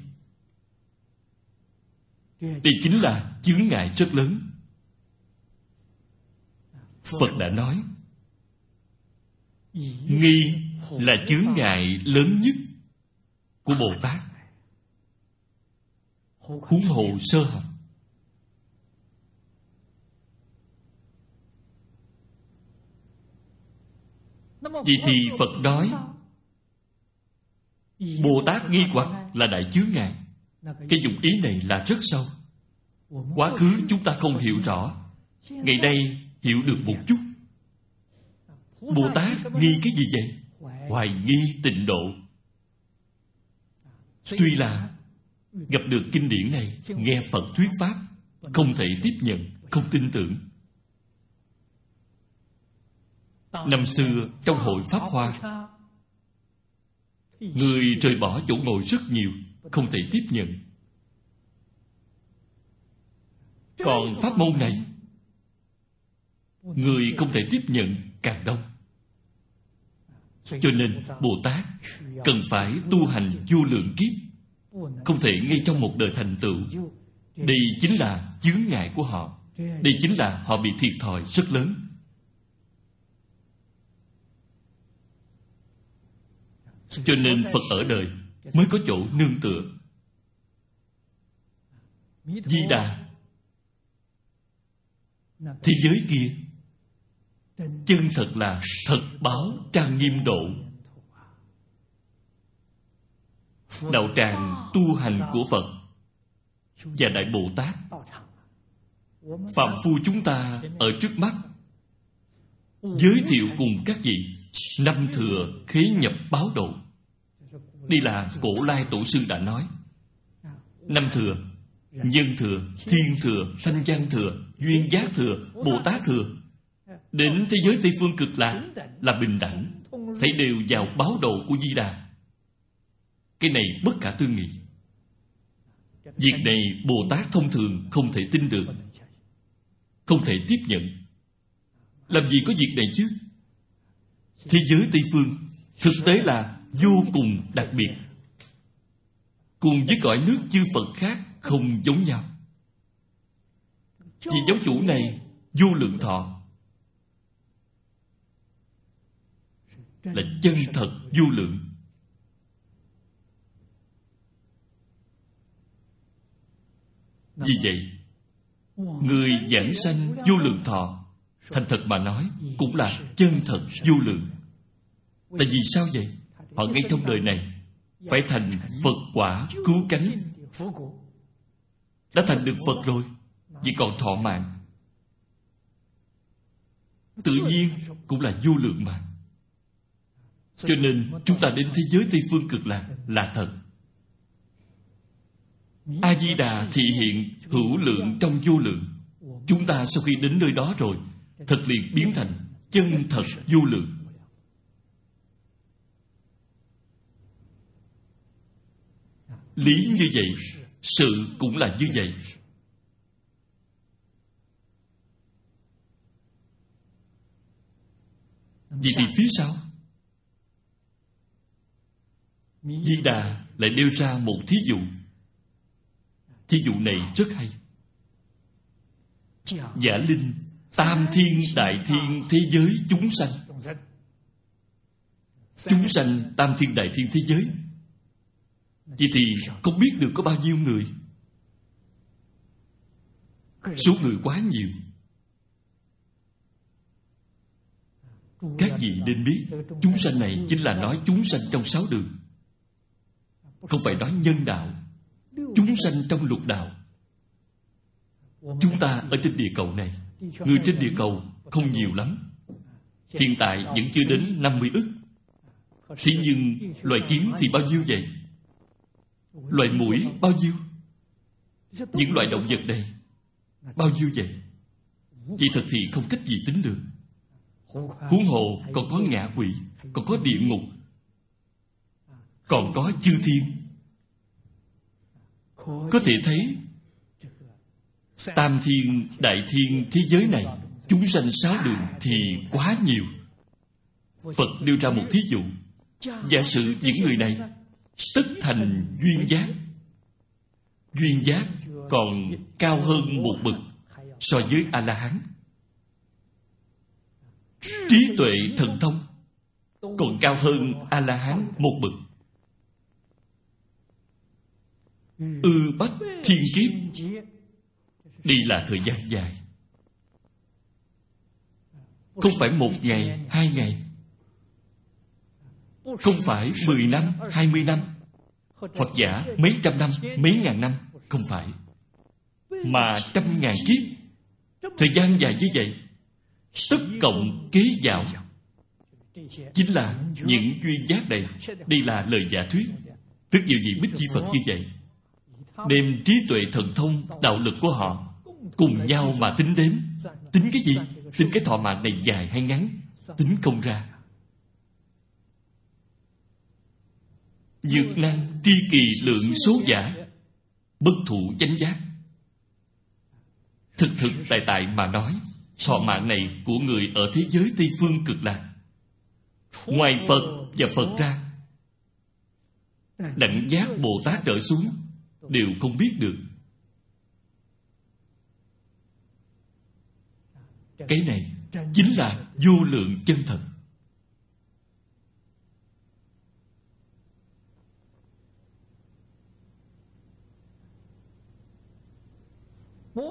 Đây chính là chướng ngại rất lớn. Phật đã nói, nghi là chướng ngại lớn nhất của bồ tát. Huống hồ sơ học. Vì thì phật nói bồ tát nghi hoặc là đại chướng ngại cái dụng ý này là rất sâu. Quá khứ chúng ta không hiểu rõ. Ngày nay hiểu được một chút. Bồ tát nghi cái gì vậy? Hoài nghi tịnh độ. Tuy là gặp được kinh điển này, nghe phật thuyết pháp, không thể tiếp nhận, không tin tưởng năm xưa, trong hội pháp hoa, người rời bỏ chỗ ngồi rất nhiều, không thể tiếp nhận. Còn pháp môn này, người không thể tiếp nhận càng đông. Cho nên bồ tát cần phải tu hành vô lượng kiếp, không thể ngay trong một đời thành tựu. Đây chính là chướng ngại của họ, đây chính là họ bị thiệt thòi rất lớn. Cho nên phật ở đời mới có chỗ nương tựa. Di đà, thế giới kia, chân thật là thật báo trang nghiêm độ. Đạo tràng tu hành của phật và đại bồ tát, phạm phu chúng ta ở trước mắt giới thiệu cùng các vị năm thừa khế nhập báo độ. Đây là cổ lai tổ sư đã nói. Năm thừa, nhân thừa, thiên thừa, thanh văn thừa, duyên giác thừa, bồ tát thừa. Đến thế giới tây phương cực lạc là bình đẳng, thấy đều vào báo độ của di đà. Cái này bất cả tư nghị. Việc này bồ tát thông thường không thể tin được, không thể tiếp nhận làm gì có việc này chứ? Thế giới tây phương thực tế là vô cùng đặc biệt. Cùng với cõi nước chư phật khác không giống nhau. Vì giáo chủ này vô lượng thọ. Là chân thật vô lượng. Vì vậy, người giảng sanh vô lượng thọ thành thật mà nói, cũng là chân thật vô lượng. Tại vì sao vậy? Họ ngay trong đời này phải thành phật quả cứu cánh. Đã thành được phật rồi, vì còn thọ mạng. Tự nhiên cũng là vô lượng mà. Cho nên chúng ta đến thế giới tây phương cực lạc là thật. A di đà thị hiện hữu lượng trong vô lượng. Chúng ta sau khi đến nơi đó rồi thật liền biến thành chân thật vô lượng. Lý như vậy, sự cũng là như vậy. Vậy thì phía sau? Di đà lại nêu ra một thí dụ. Thí dụ này rất hay. Giả linh tam thiên, đại thiên, thế giới, chúng sanh. Chúng sanh, tam thiên, đại thiên, thế giới. Vậy thì không biết được có bao nhiêu người. Số người quá nhiều. Các vị nên biết, chúng sanh này chính là nói chúng sanh trong sáu đường. Không phải nói nhân đạo. Chúng sanh trong lục đạo. Chúng ta ở trên địa cầu này người trên địa cầu không nhiều lắm. Hiện tại vẫn chưa đến 50 ức. Thế nhưng loài kiến thì bao nhiêu vậy? Loài mũi bao nhiêu? Những loài động vật này bao nhiêu vậy? Vậy thật thì không cách gì tính được. Huống hồ còn có ngạ quỷ, còn có địa ngục, còn có chư thiên. Có thể thấy tam thiên đại thiên thế giới này chúng sanh sáu đường thì quá nhiều. Phật đưa ra một thí dụ. Giả sử những người này tất thành duyên giác. Duyên giác còn cao hơn một bậc so với a la hán trí tuệ thần thông còn cao hơn a la hán một bậc. Ư bách thiên kiếp đi là thời gian dài. Không phải một ngày, hai ngày. Không phải mười năm, hai mươi năm. Hoặc giả mấy trăm năm, mấy ngàn năm. Không phải. Mà trăm ngàn kiếp. Thời gian dài như vậy, tất cộng kế dạo chính là những duyên giác này. Đây là lời giả thuyết. Rất nhiều vị bích chi phật như vậy, đem trí tuệ thần thông, đạo lực của họ cùng nhau mà tính đếm tính cái gì? Tính cái thọ mạng này dài hay ngắn? Tính không ra. Dược năng tri kỳ lượng số giả. Bất thụ chánh giác. Thực thực tại tại mà nói, thọ mạng này của người ở thế giới tây phương cực lạc. Ngoài phật và phật ra đảnh giác bồ tát trở xuống, đều không biết được. Cái này chính là vô lượng chân thật.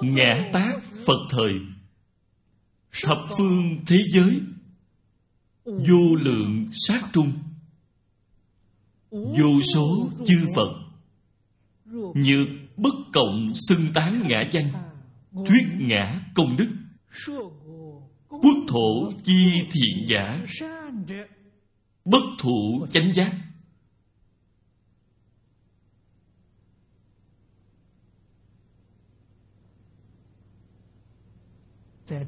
Ngã tác phật thời, thập phương thế giới, vô lượng sát trung, vô số chư phật, nhược bất cộng xưng tán ngã danh, thuyết ngã công đức quốc thổ chi thiện giả, bất thủ chánh giác.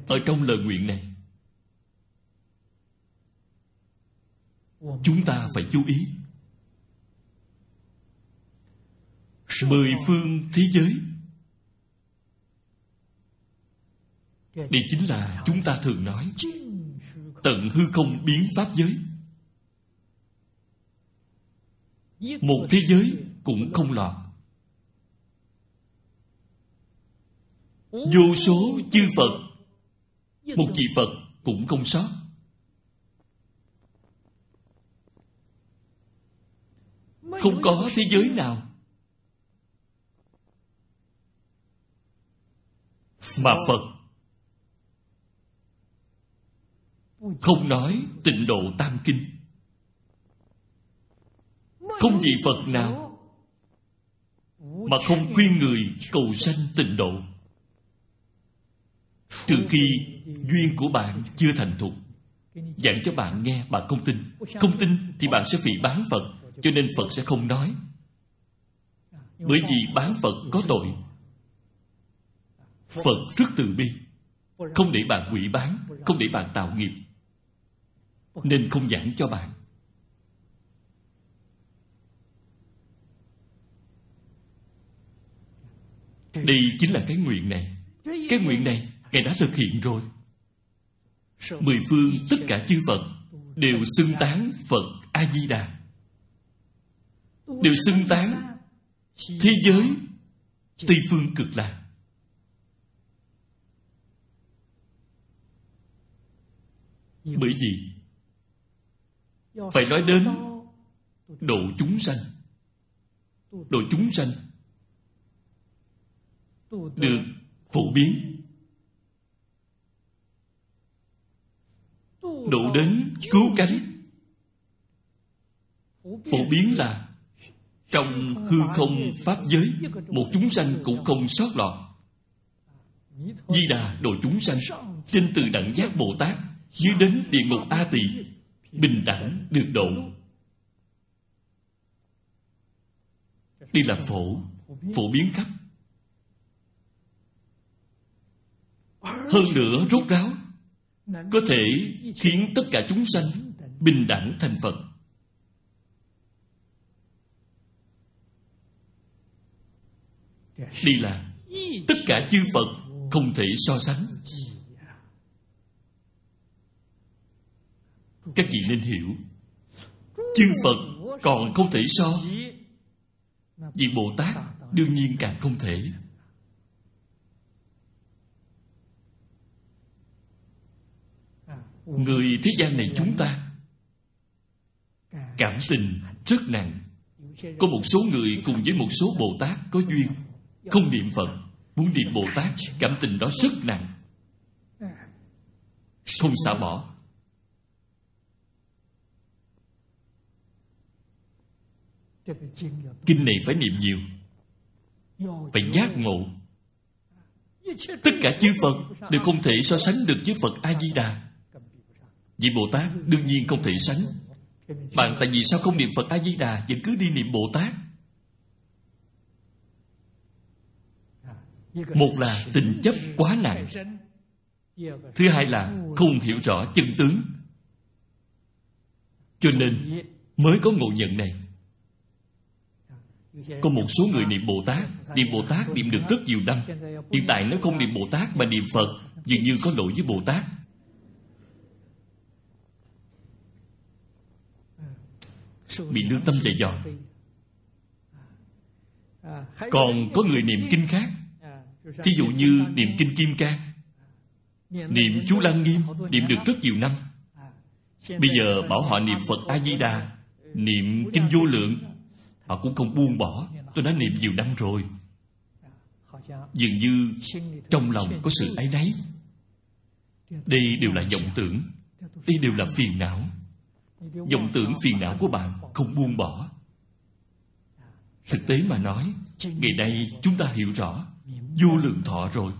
Ở trong lời nguyện này, chúng ta phải chú ý. Mười phương thế giới đây chính là chúng ta thường nói, tận hư không biến pháp giới. Một thế giới cũng không lọt. Vô số chư phật, một vị phật cũng không sót. Không có thế giới nào mà phật không nói tịnh độ tam kinh. Không vị phật nào mà không khuyên người cầu sanh tịnh độ. Trừ khi duyên của bạn chưa thành thục. Giảng cho bạn nghe, bạn không tin. Không tin thì bạn sẽ bị bán phật, cho nên phật sẽ không nói. Bởi vì bán phật có tội. Phật rất từ bi, không để bạn quỷ bán, không để bạn tạo nghiệp nên không giảng cho bạn. Đây chính là cái nguyện này. Cái nguyện này ngài đã thực hiện rồi. Mười phương tất cả chư phật đều xưng tán phật a di đà đều xưng tán thế giới tây phương cực lạc. Bởi vì phải nói đến độ chúng sanh. Độ chúng sanh được phổ biến. Độ đến cứu cánh. Phổ biến là trong hư không pháp giới, một chúng sanh cũng không sót lọt. Di đà độ chúng sanh, trên từ đẳng giác bồ tát, dưới đến địa ngục a tỳ bình đẳng, được độ đi là phổ phổ biến khắp. Hơn nữa, rốt ráo, có thể khiến tất cả chúng sanh bình đẳng thành phật. Đi là tất cả chư phật không thể so sánh. Các vị nên hiểu, chư phật còn không thể so. Vì bồ tát đương nhiên càng không thể. Người thế gian này chúng ta, cảm tình rất nặng. Có một số người cùng với một số bồ tát có duyên, không niệm phật, muốn niệm bồ tát, cảm tình đó rất nặng. Không xả bỏ. Kinh này phải niệm nhiều, phải giác ngộ. Tất cả chư phật đều không thể so sánh được với phật a di đà vị bồ tát đương nhiên không thể sánh. Bạn tại vì sao không niệm phật a di đà vẫn cứ đi niệm bồ tát? Một là tình chấp quá nặng. Thứ hai là không hiểu rõ chân tướng. Cho nên mới có ngộ nhận này có một số người niệm Bồ Tát. Niệm Bồ Tát niệm được rất nhiều năm. Hiện tại nó không niệm Bồ Tát mà niệm Phật. Dường như có lỗi với Bồ Tát. Bị lương tâm dày dò. Còn có người niệm kinh khác. Thí dụ như niệm kinh Kim Cang Niệm chú Lăng Nghiêm Niệm được rất nhiều năm. Bây giờ bảo họ niệm Phật A-di-đà Niệm kinh vô lượng. Họ cũng không buông bỏ. Tôi đã niệm nhiều năm rồi. Dường như trong lòng có sự áy náy. Đây đều là vọng tưởng. Đây đều là phiền não. Vọng tưởng phiền não của bạn không buông bỏ. Thực tế mà nói, ngày nay chúng ta hiểu rõ, vô lượng thọ rồi.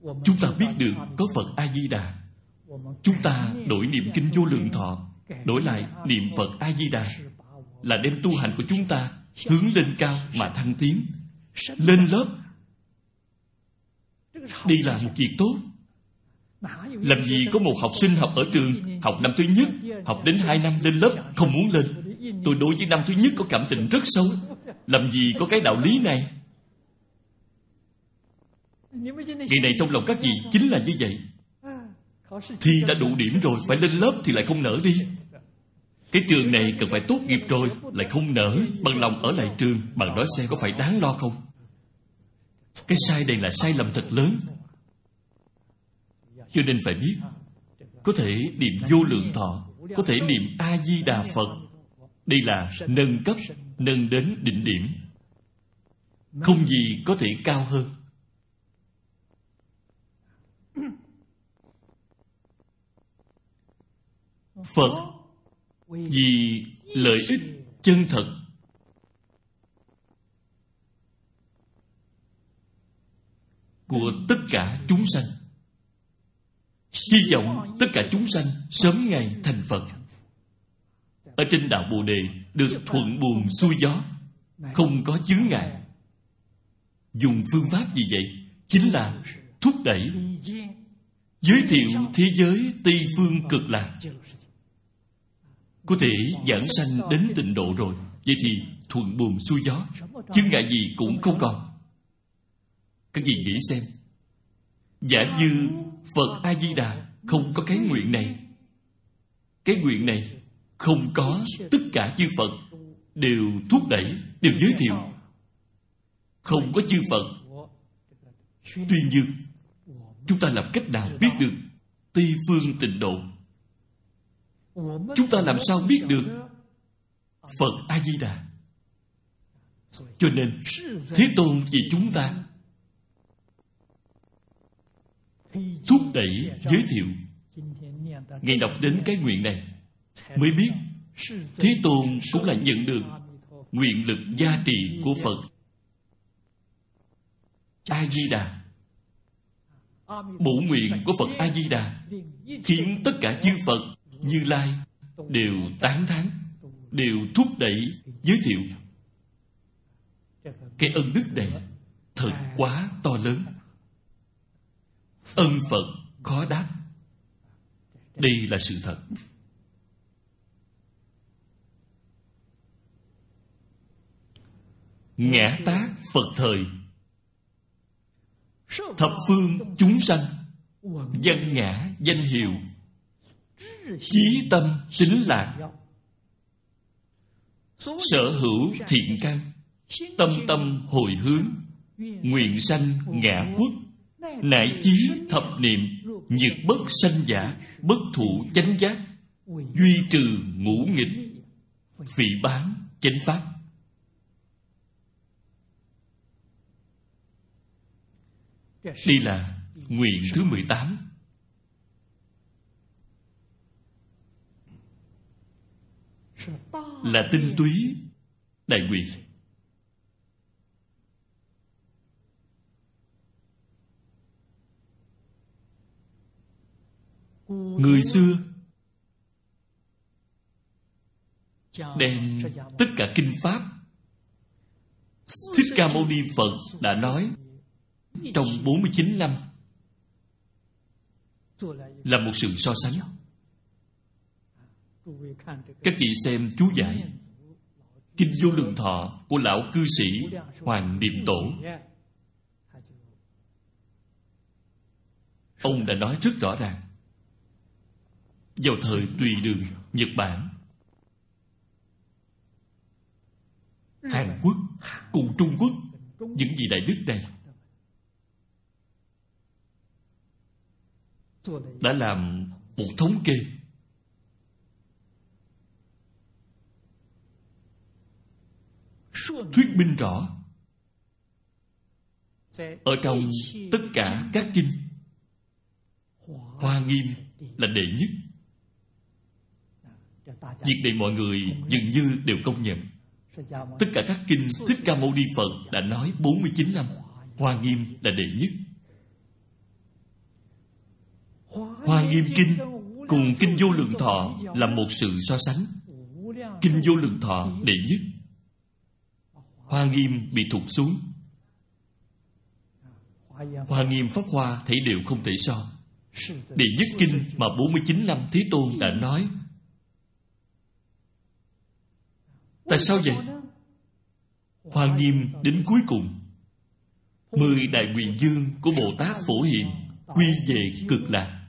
Chúng ta biết được có phật a di đà chúng ta đổi niệm kinh vô lượng thọ, đổi lại niệm phật a di đà là đem tu hành của chúng ta hướng lên cao mà thăng tiến lên lớp đây là một việc tốt. Làm gì có một học sinh học ở trường Học năm thứ nhất Học đến hai năm lên lớp không muốn lên. Tôi đối với năm thứ nhất có cảm tình rất sâu. Làm gì có cái đạo lý này? Ngày này trong lòng các vị chính là như vậy. Thi đã đủ điểm rồi Phải lên lớp thì lại không nở đi cái trường này cần phải tốt nghiệp rồi, Lại không nở Bằng lòng ở lại trường Bằng nói xem có phải đáng lo không. Cái sai đây là sai lầm thật lớn. Cho nên phải biết, Có thể niệm vô lượng thọ, Có thể niệm A-di-đà Phật. Đây là nâng cấp, Nâng đến đỉnh điểm. Không gì có thể cao hơn. Phật vì lợi ích chân thật Của tất cả chúng sanh Hy vọng tất cả chúng sanh sớm ngày thành Phật. Ở trên đạo Bồ Đề được thuận buồm xuôi gió, không có chướng ngại. Dùng phương pháp gì vậy? Chính là thúc đẩy, giới thiệu thế giới Tây Phương cực lạc. Có thể giảng sanh đến tịnh độ rồi, vậy thì thuận buồm xuôi gió, chướng ngại gì cũng không còn. Các vị nghĩ xem, giả như Phật A-di-đà không có cái nguyện này. Cái nguyện này không có tất cả chư Phật đều thúc đẩy, đều giới thiệu. Không có chư Phật. Tuy nhiên, chúng ta làm cách nào biết được Tây phương tịnh độ? Chúng ta làm sao biết được Phật A-di-đà? Cho nên, Thế Tôn vì chúng ta thúc đẩy giới thiệu. Ngày đọc đến cái nguyện này mới biết thế tôn cũng là nhận được nguyện lực gia trì của phật. A di đà bổ nguyện của phật a di đà khiến tất cả chư phật như lai đều tán thán, đều thúc đẩy giới thiệu. Cái ân đức này thật quá to lớn. Ân phận khó đáp. Đây là sự thật. Ngã tác phật thời. Thập phương chúng sanh, văn ngã, danh hiệu chí tâm tính lạc sở hữu thiện căn, tâm tâm hồi hướng, nguyện sanh ngã quốc. Nại chí thập niệm, Nhược bất sanh giả, Bất thụ chánh giác, duy trừ ngũ nghịch, phỉ bán chánh pháp. Đây là nguyện thứ 18 là tinh túy đại nguyện người xưa đem tất cả kinh pháp. Thích ca mâu ni phật đã nói trong 49 năm là một sự so sánh các vị xem chú giải. Kinh vô lượng thọ của lão cư sĩ hoàng niệm tổ. Ông đã nói rất rõ ràng. Vào thời tùy đường, nhật bản, hàn quốc cùng trung quốc, những vị đại đức này đã làm một thống kê thuyết minh rõ. Ở trong tất cả các kinh, hoa nghiêm là đệ nhất. Việc này mọi người dường như đều công nhận. Tất cả các kinh thích ca mâu ni phật đã nói 49 năm, hoa nghiêm là đệ nhất. Hoa nghiêm kinh cùng kinh vô lượng thọ là một sự so sánh. Kinh vô lượng thọ đệ nhất hoa nghiêm bị thụt xuống. Hoa nghiêm pháp hoa thấy đều không thể so. Địa nhất kinh mà 49 năm Thế Tôn đã nói, Tại sao vậy? Hoa nghiêm đến cuối cùng, Mười đại nguyện dương của Bồ Tát Phổ Hiền Quy về cực lạc.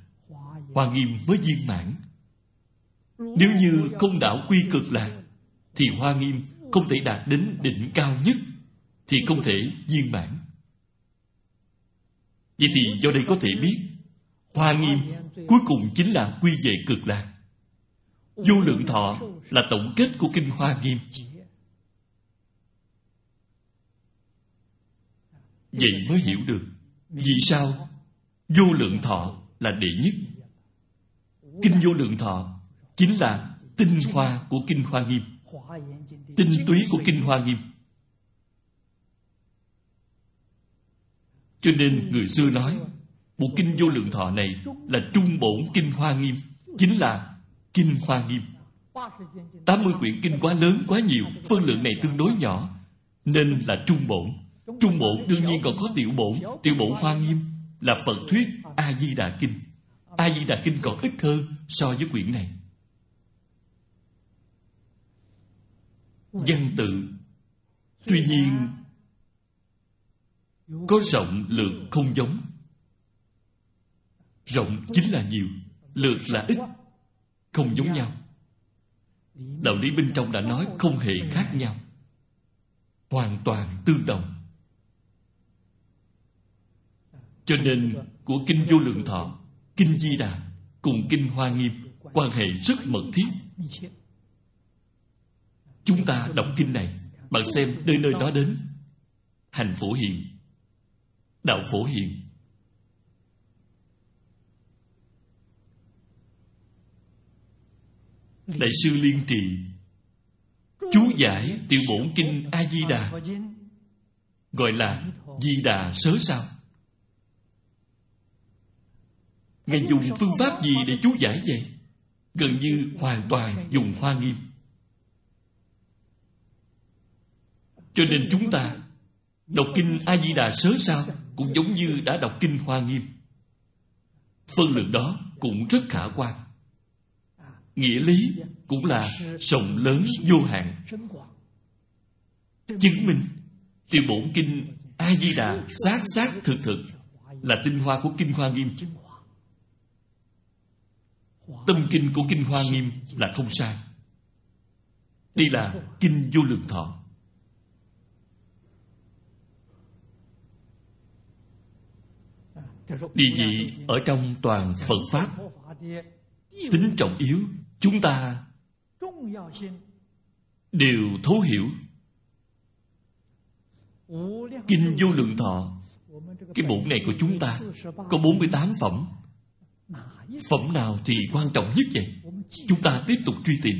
Hoa nghiêm mới viên mãn, Nếu như không đảo quy cực lạc, Thì Hoa nghiêm không thể đạt đến đỉnh cao nhất Thì không thể viên mãn. Vậy thì do đây có thể biết, Hoa nghiêm cuối cùng chính là quy về cực lạc. Vô lượng thọ là tổng kết của Kinh Hoa Nghiêm. Vậy mới hiểu được Vì sao Vô lượng thọ là đệ nhất. Kinh vô lượng thọ Chính là tinh hoa của Kinh Hoa Nghiêm. Tinh túy của Kinh Hoa Nghiêm. Cho nên người xưa nói, Bộ Kinh vô lượng thọ này Là trung bổn Kinh Hoa Nghiêm, Chính là Kinh Hoa Nghiêm. 80 quyển kinh quá lớn, quá nhiều, Phân lượng này tương đối nhỏ, Nên là trung bổn. Trung bổn đương nhiên còn có tiểu bổn Tiểu bổn Hoa Nghiêm Là Phật thuyết A-di-đà Kinh. A-di-đà Kinh còn ít hơn so với quyển này. Văn tự Tuy nhiên, Có rộng lượng không giống. Rộng chính là nhiều, lượng là ít, không giống nhau. Đạo lý bên trong đã nói không hề khác nhau. Hoàn toàn tương đồng. Cho nên, của kinh vô lượng thọ, kinh di đà cùng kinh hoa nghiêm quan hệ rất mật thiết chúng ta đọc kinh này, bạn xem nơi nơi đó đến. Hành phổ hiền, đạo phổ hiền. Đại sư liên trì, chú giải tiểu bổn kinh a di đà gọi là di đà sớ sao? Ngài dùng phương pháp gì để chú giải vậy? Gần như hoàn toàn dùng hoa nghiêm. Cho nên chúng ta đọc kinh a di đà sớ sao cũng giống như đã đọc kinh hoa nghiêm. Phân lượng đó cũng rất khả quan. Nghĩa lý cũng là rộng lớn vô hạn. Chứng minh Tiêu bổn kinh a di đà xác xác thực thực là tinh hoa của kinh hoa nghiêm. Tâm kinh của kinh hoa nghiêm là không sai. Đây là kinh vô lượng thọ. Địa vị ở trong toàn phật pháp, tính trọng yếu, chúng ta đều thấu hiểu. Kinh vô lượng thọ, cái bộ này của chúng ta có 48 phẩm. Phẩm nào thì quan trọng nhất vậy? Chúng ta tiếp tục truy tìm.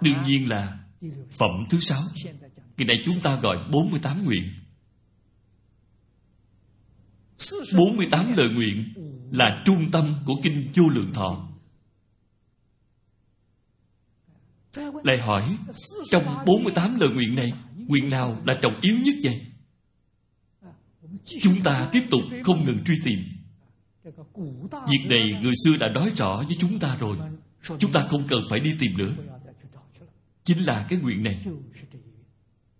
Đương nhiên là phẩm thứ sáu. Ngày nay chúng ta gọi 48 nguyện. 48 lời nguyện là trung tâm của kinh vô lượng thọ. Lại hỏi, trong 48 lời nguyện này, nguyện nào là trọng yếu nhất vậy? Chúng ta tiếp tục không ngừng truy tìm. Việc này người xưa đã nói rõ với chúng ta rồi. Chúng ta không cần phải đi tìm nữa. Chính là cái nguyện này.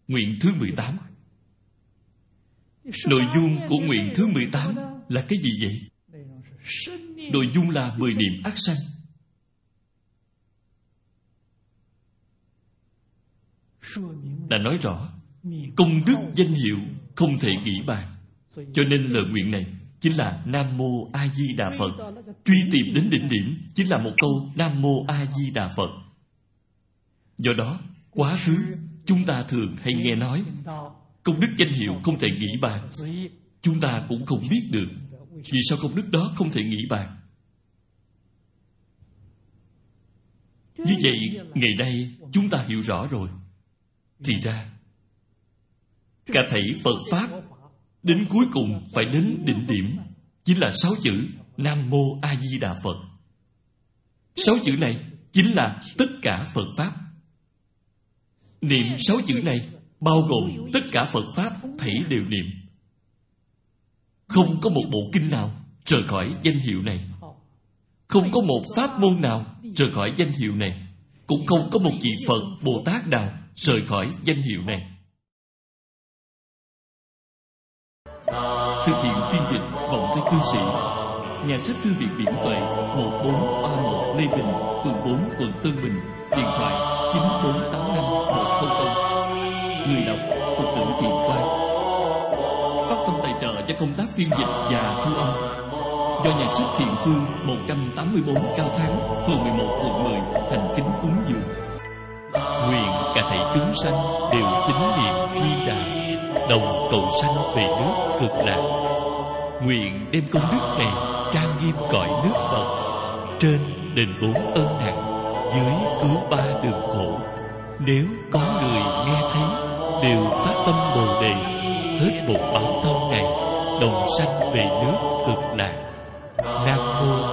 Nguyện thứ 18 nội dung của nguyện thứ 18 là cái gì vậy? Nội dung là 10 niệm ác sanh. Đã nói rõ, công đức danh hiệu không thể nghĩ bàn. Cho nên lời nguyện này chính là nam mô a di đà phật. Truy tìm đến đỉnh điểm chính là một câu nam mô a di đà phật. Do đó, quá khứ chúng ta thường hay nghe nói công đức danh hiệu không thể nghĩ bàn. Chúng ta cũng không biết được vì sao công đức đó không thể nghĩ bàn. Như vậy, ngày nay chúng ta hiểu rõ rồi. Thì ra, cả thảy phật pháp đến cuối cùng phải đến đỉnh điểm chính là sáu chữ nam mô a di đà phật. Sáu chữ này chính là tất cả phật pháp. Niệm sáu chữ này bao gồm tất cả phật pháp thảy đều niệm. Không có một bộ kinh nào rời khỏi danh hiệu này. Không có một pháp môn nào rời khỏi danh hiệu này. Cũng không có một vị phật bồ tát nào rời khỏi danh hiệu này. Thực hiện phiên dịch vọng tới cư sĩ, nhà sách thư viện biển tuệ 14 a một lê bình, phường 4 quận tân bình, điện thoại 9485 100 người đọc, phật tử thiện quan. Phát tâm tài trợ cho công tác phiên dịch và thu âm. Do nhà sách thiện phương 184 cao thắng, phường 11 quận 10 thành kính cúng dường. Nguyện cả thảy chúng sanh đều tín niệm quy đà, đồng cầu sanh về nước cực lạc. Nguyện đem công đức này trang nghiêm cõi nước phật, trên đền bốn ơn nặng dưới cứu ba đường khổ. Nếu có người nghe thấy đều phát tâm bồ đề, hết một báo thân này đồng sanh về nước cực lạc. Nam mô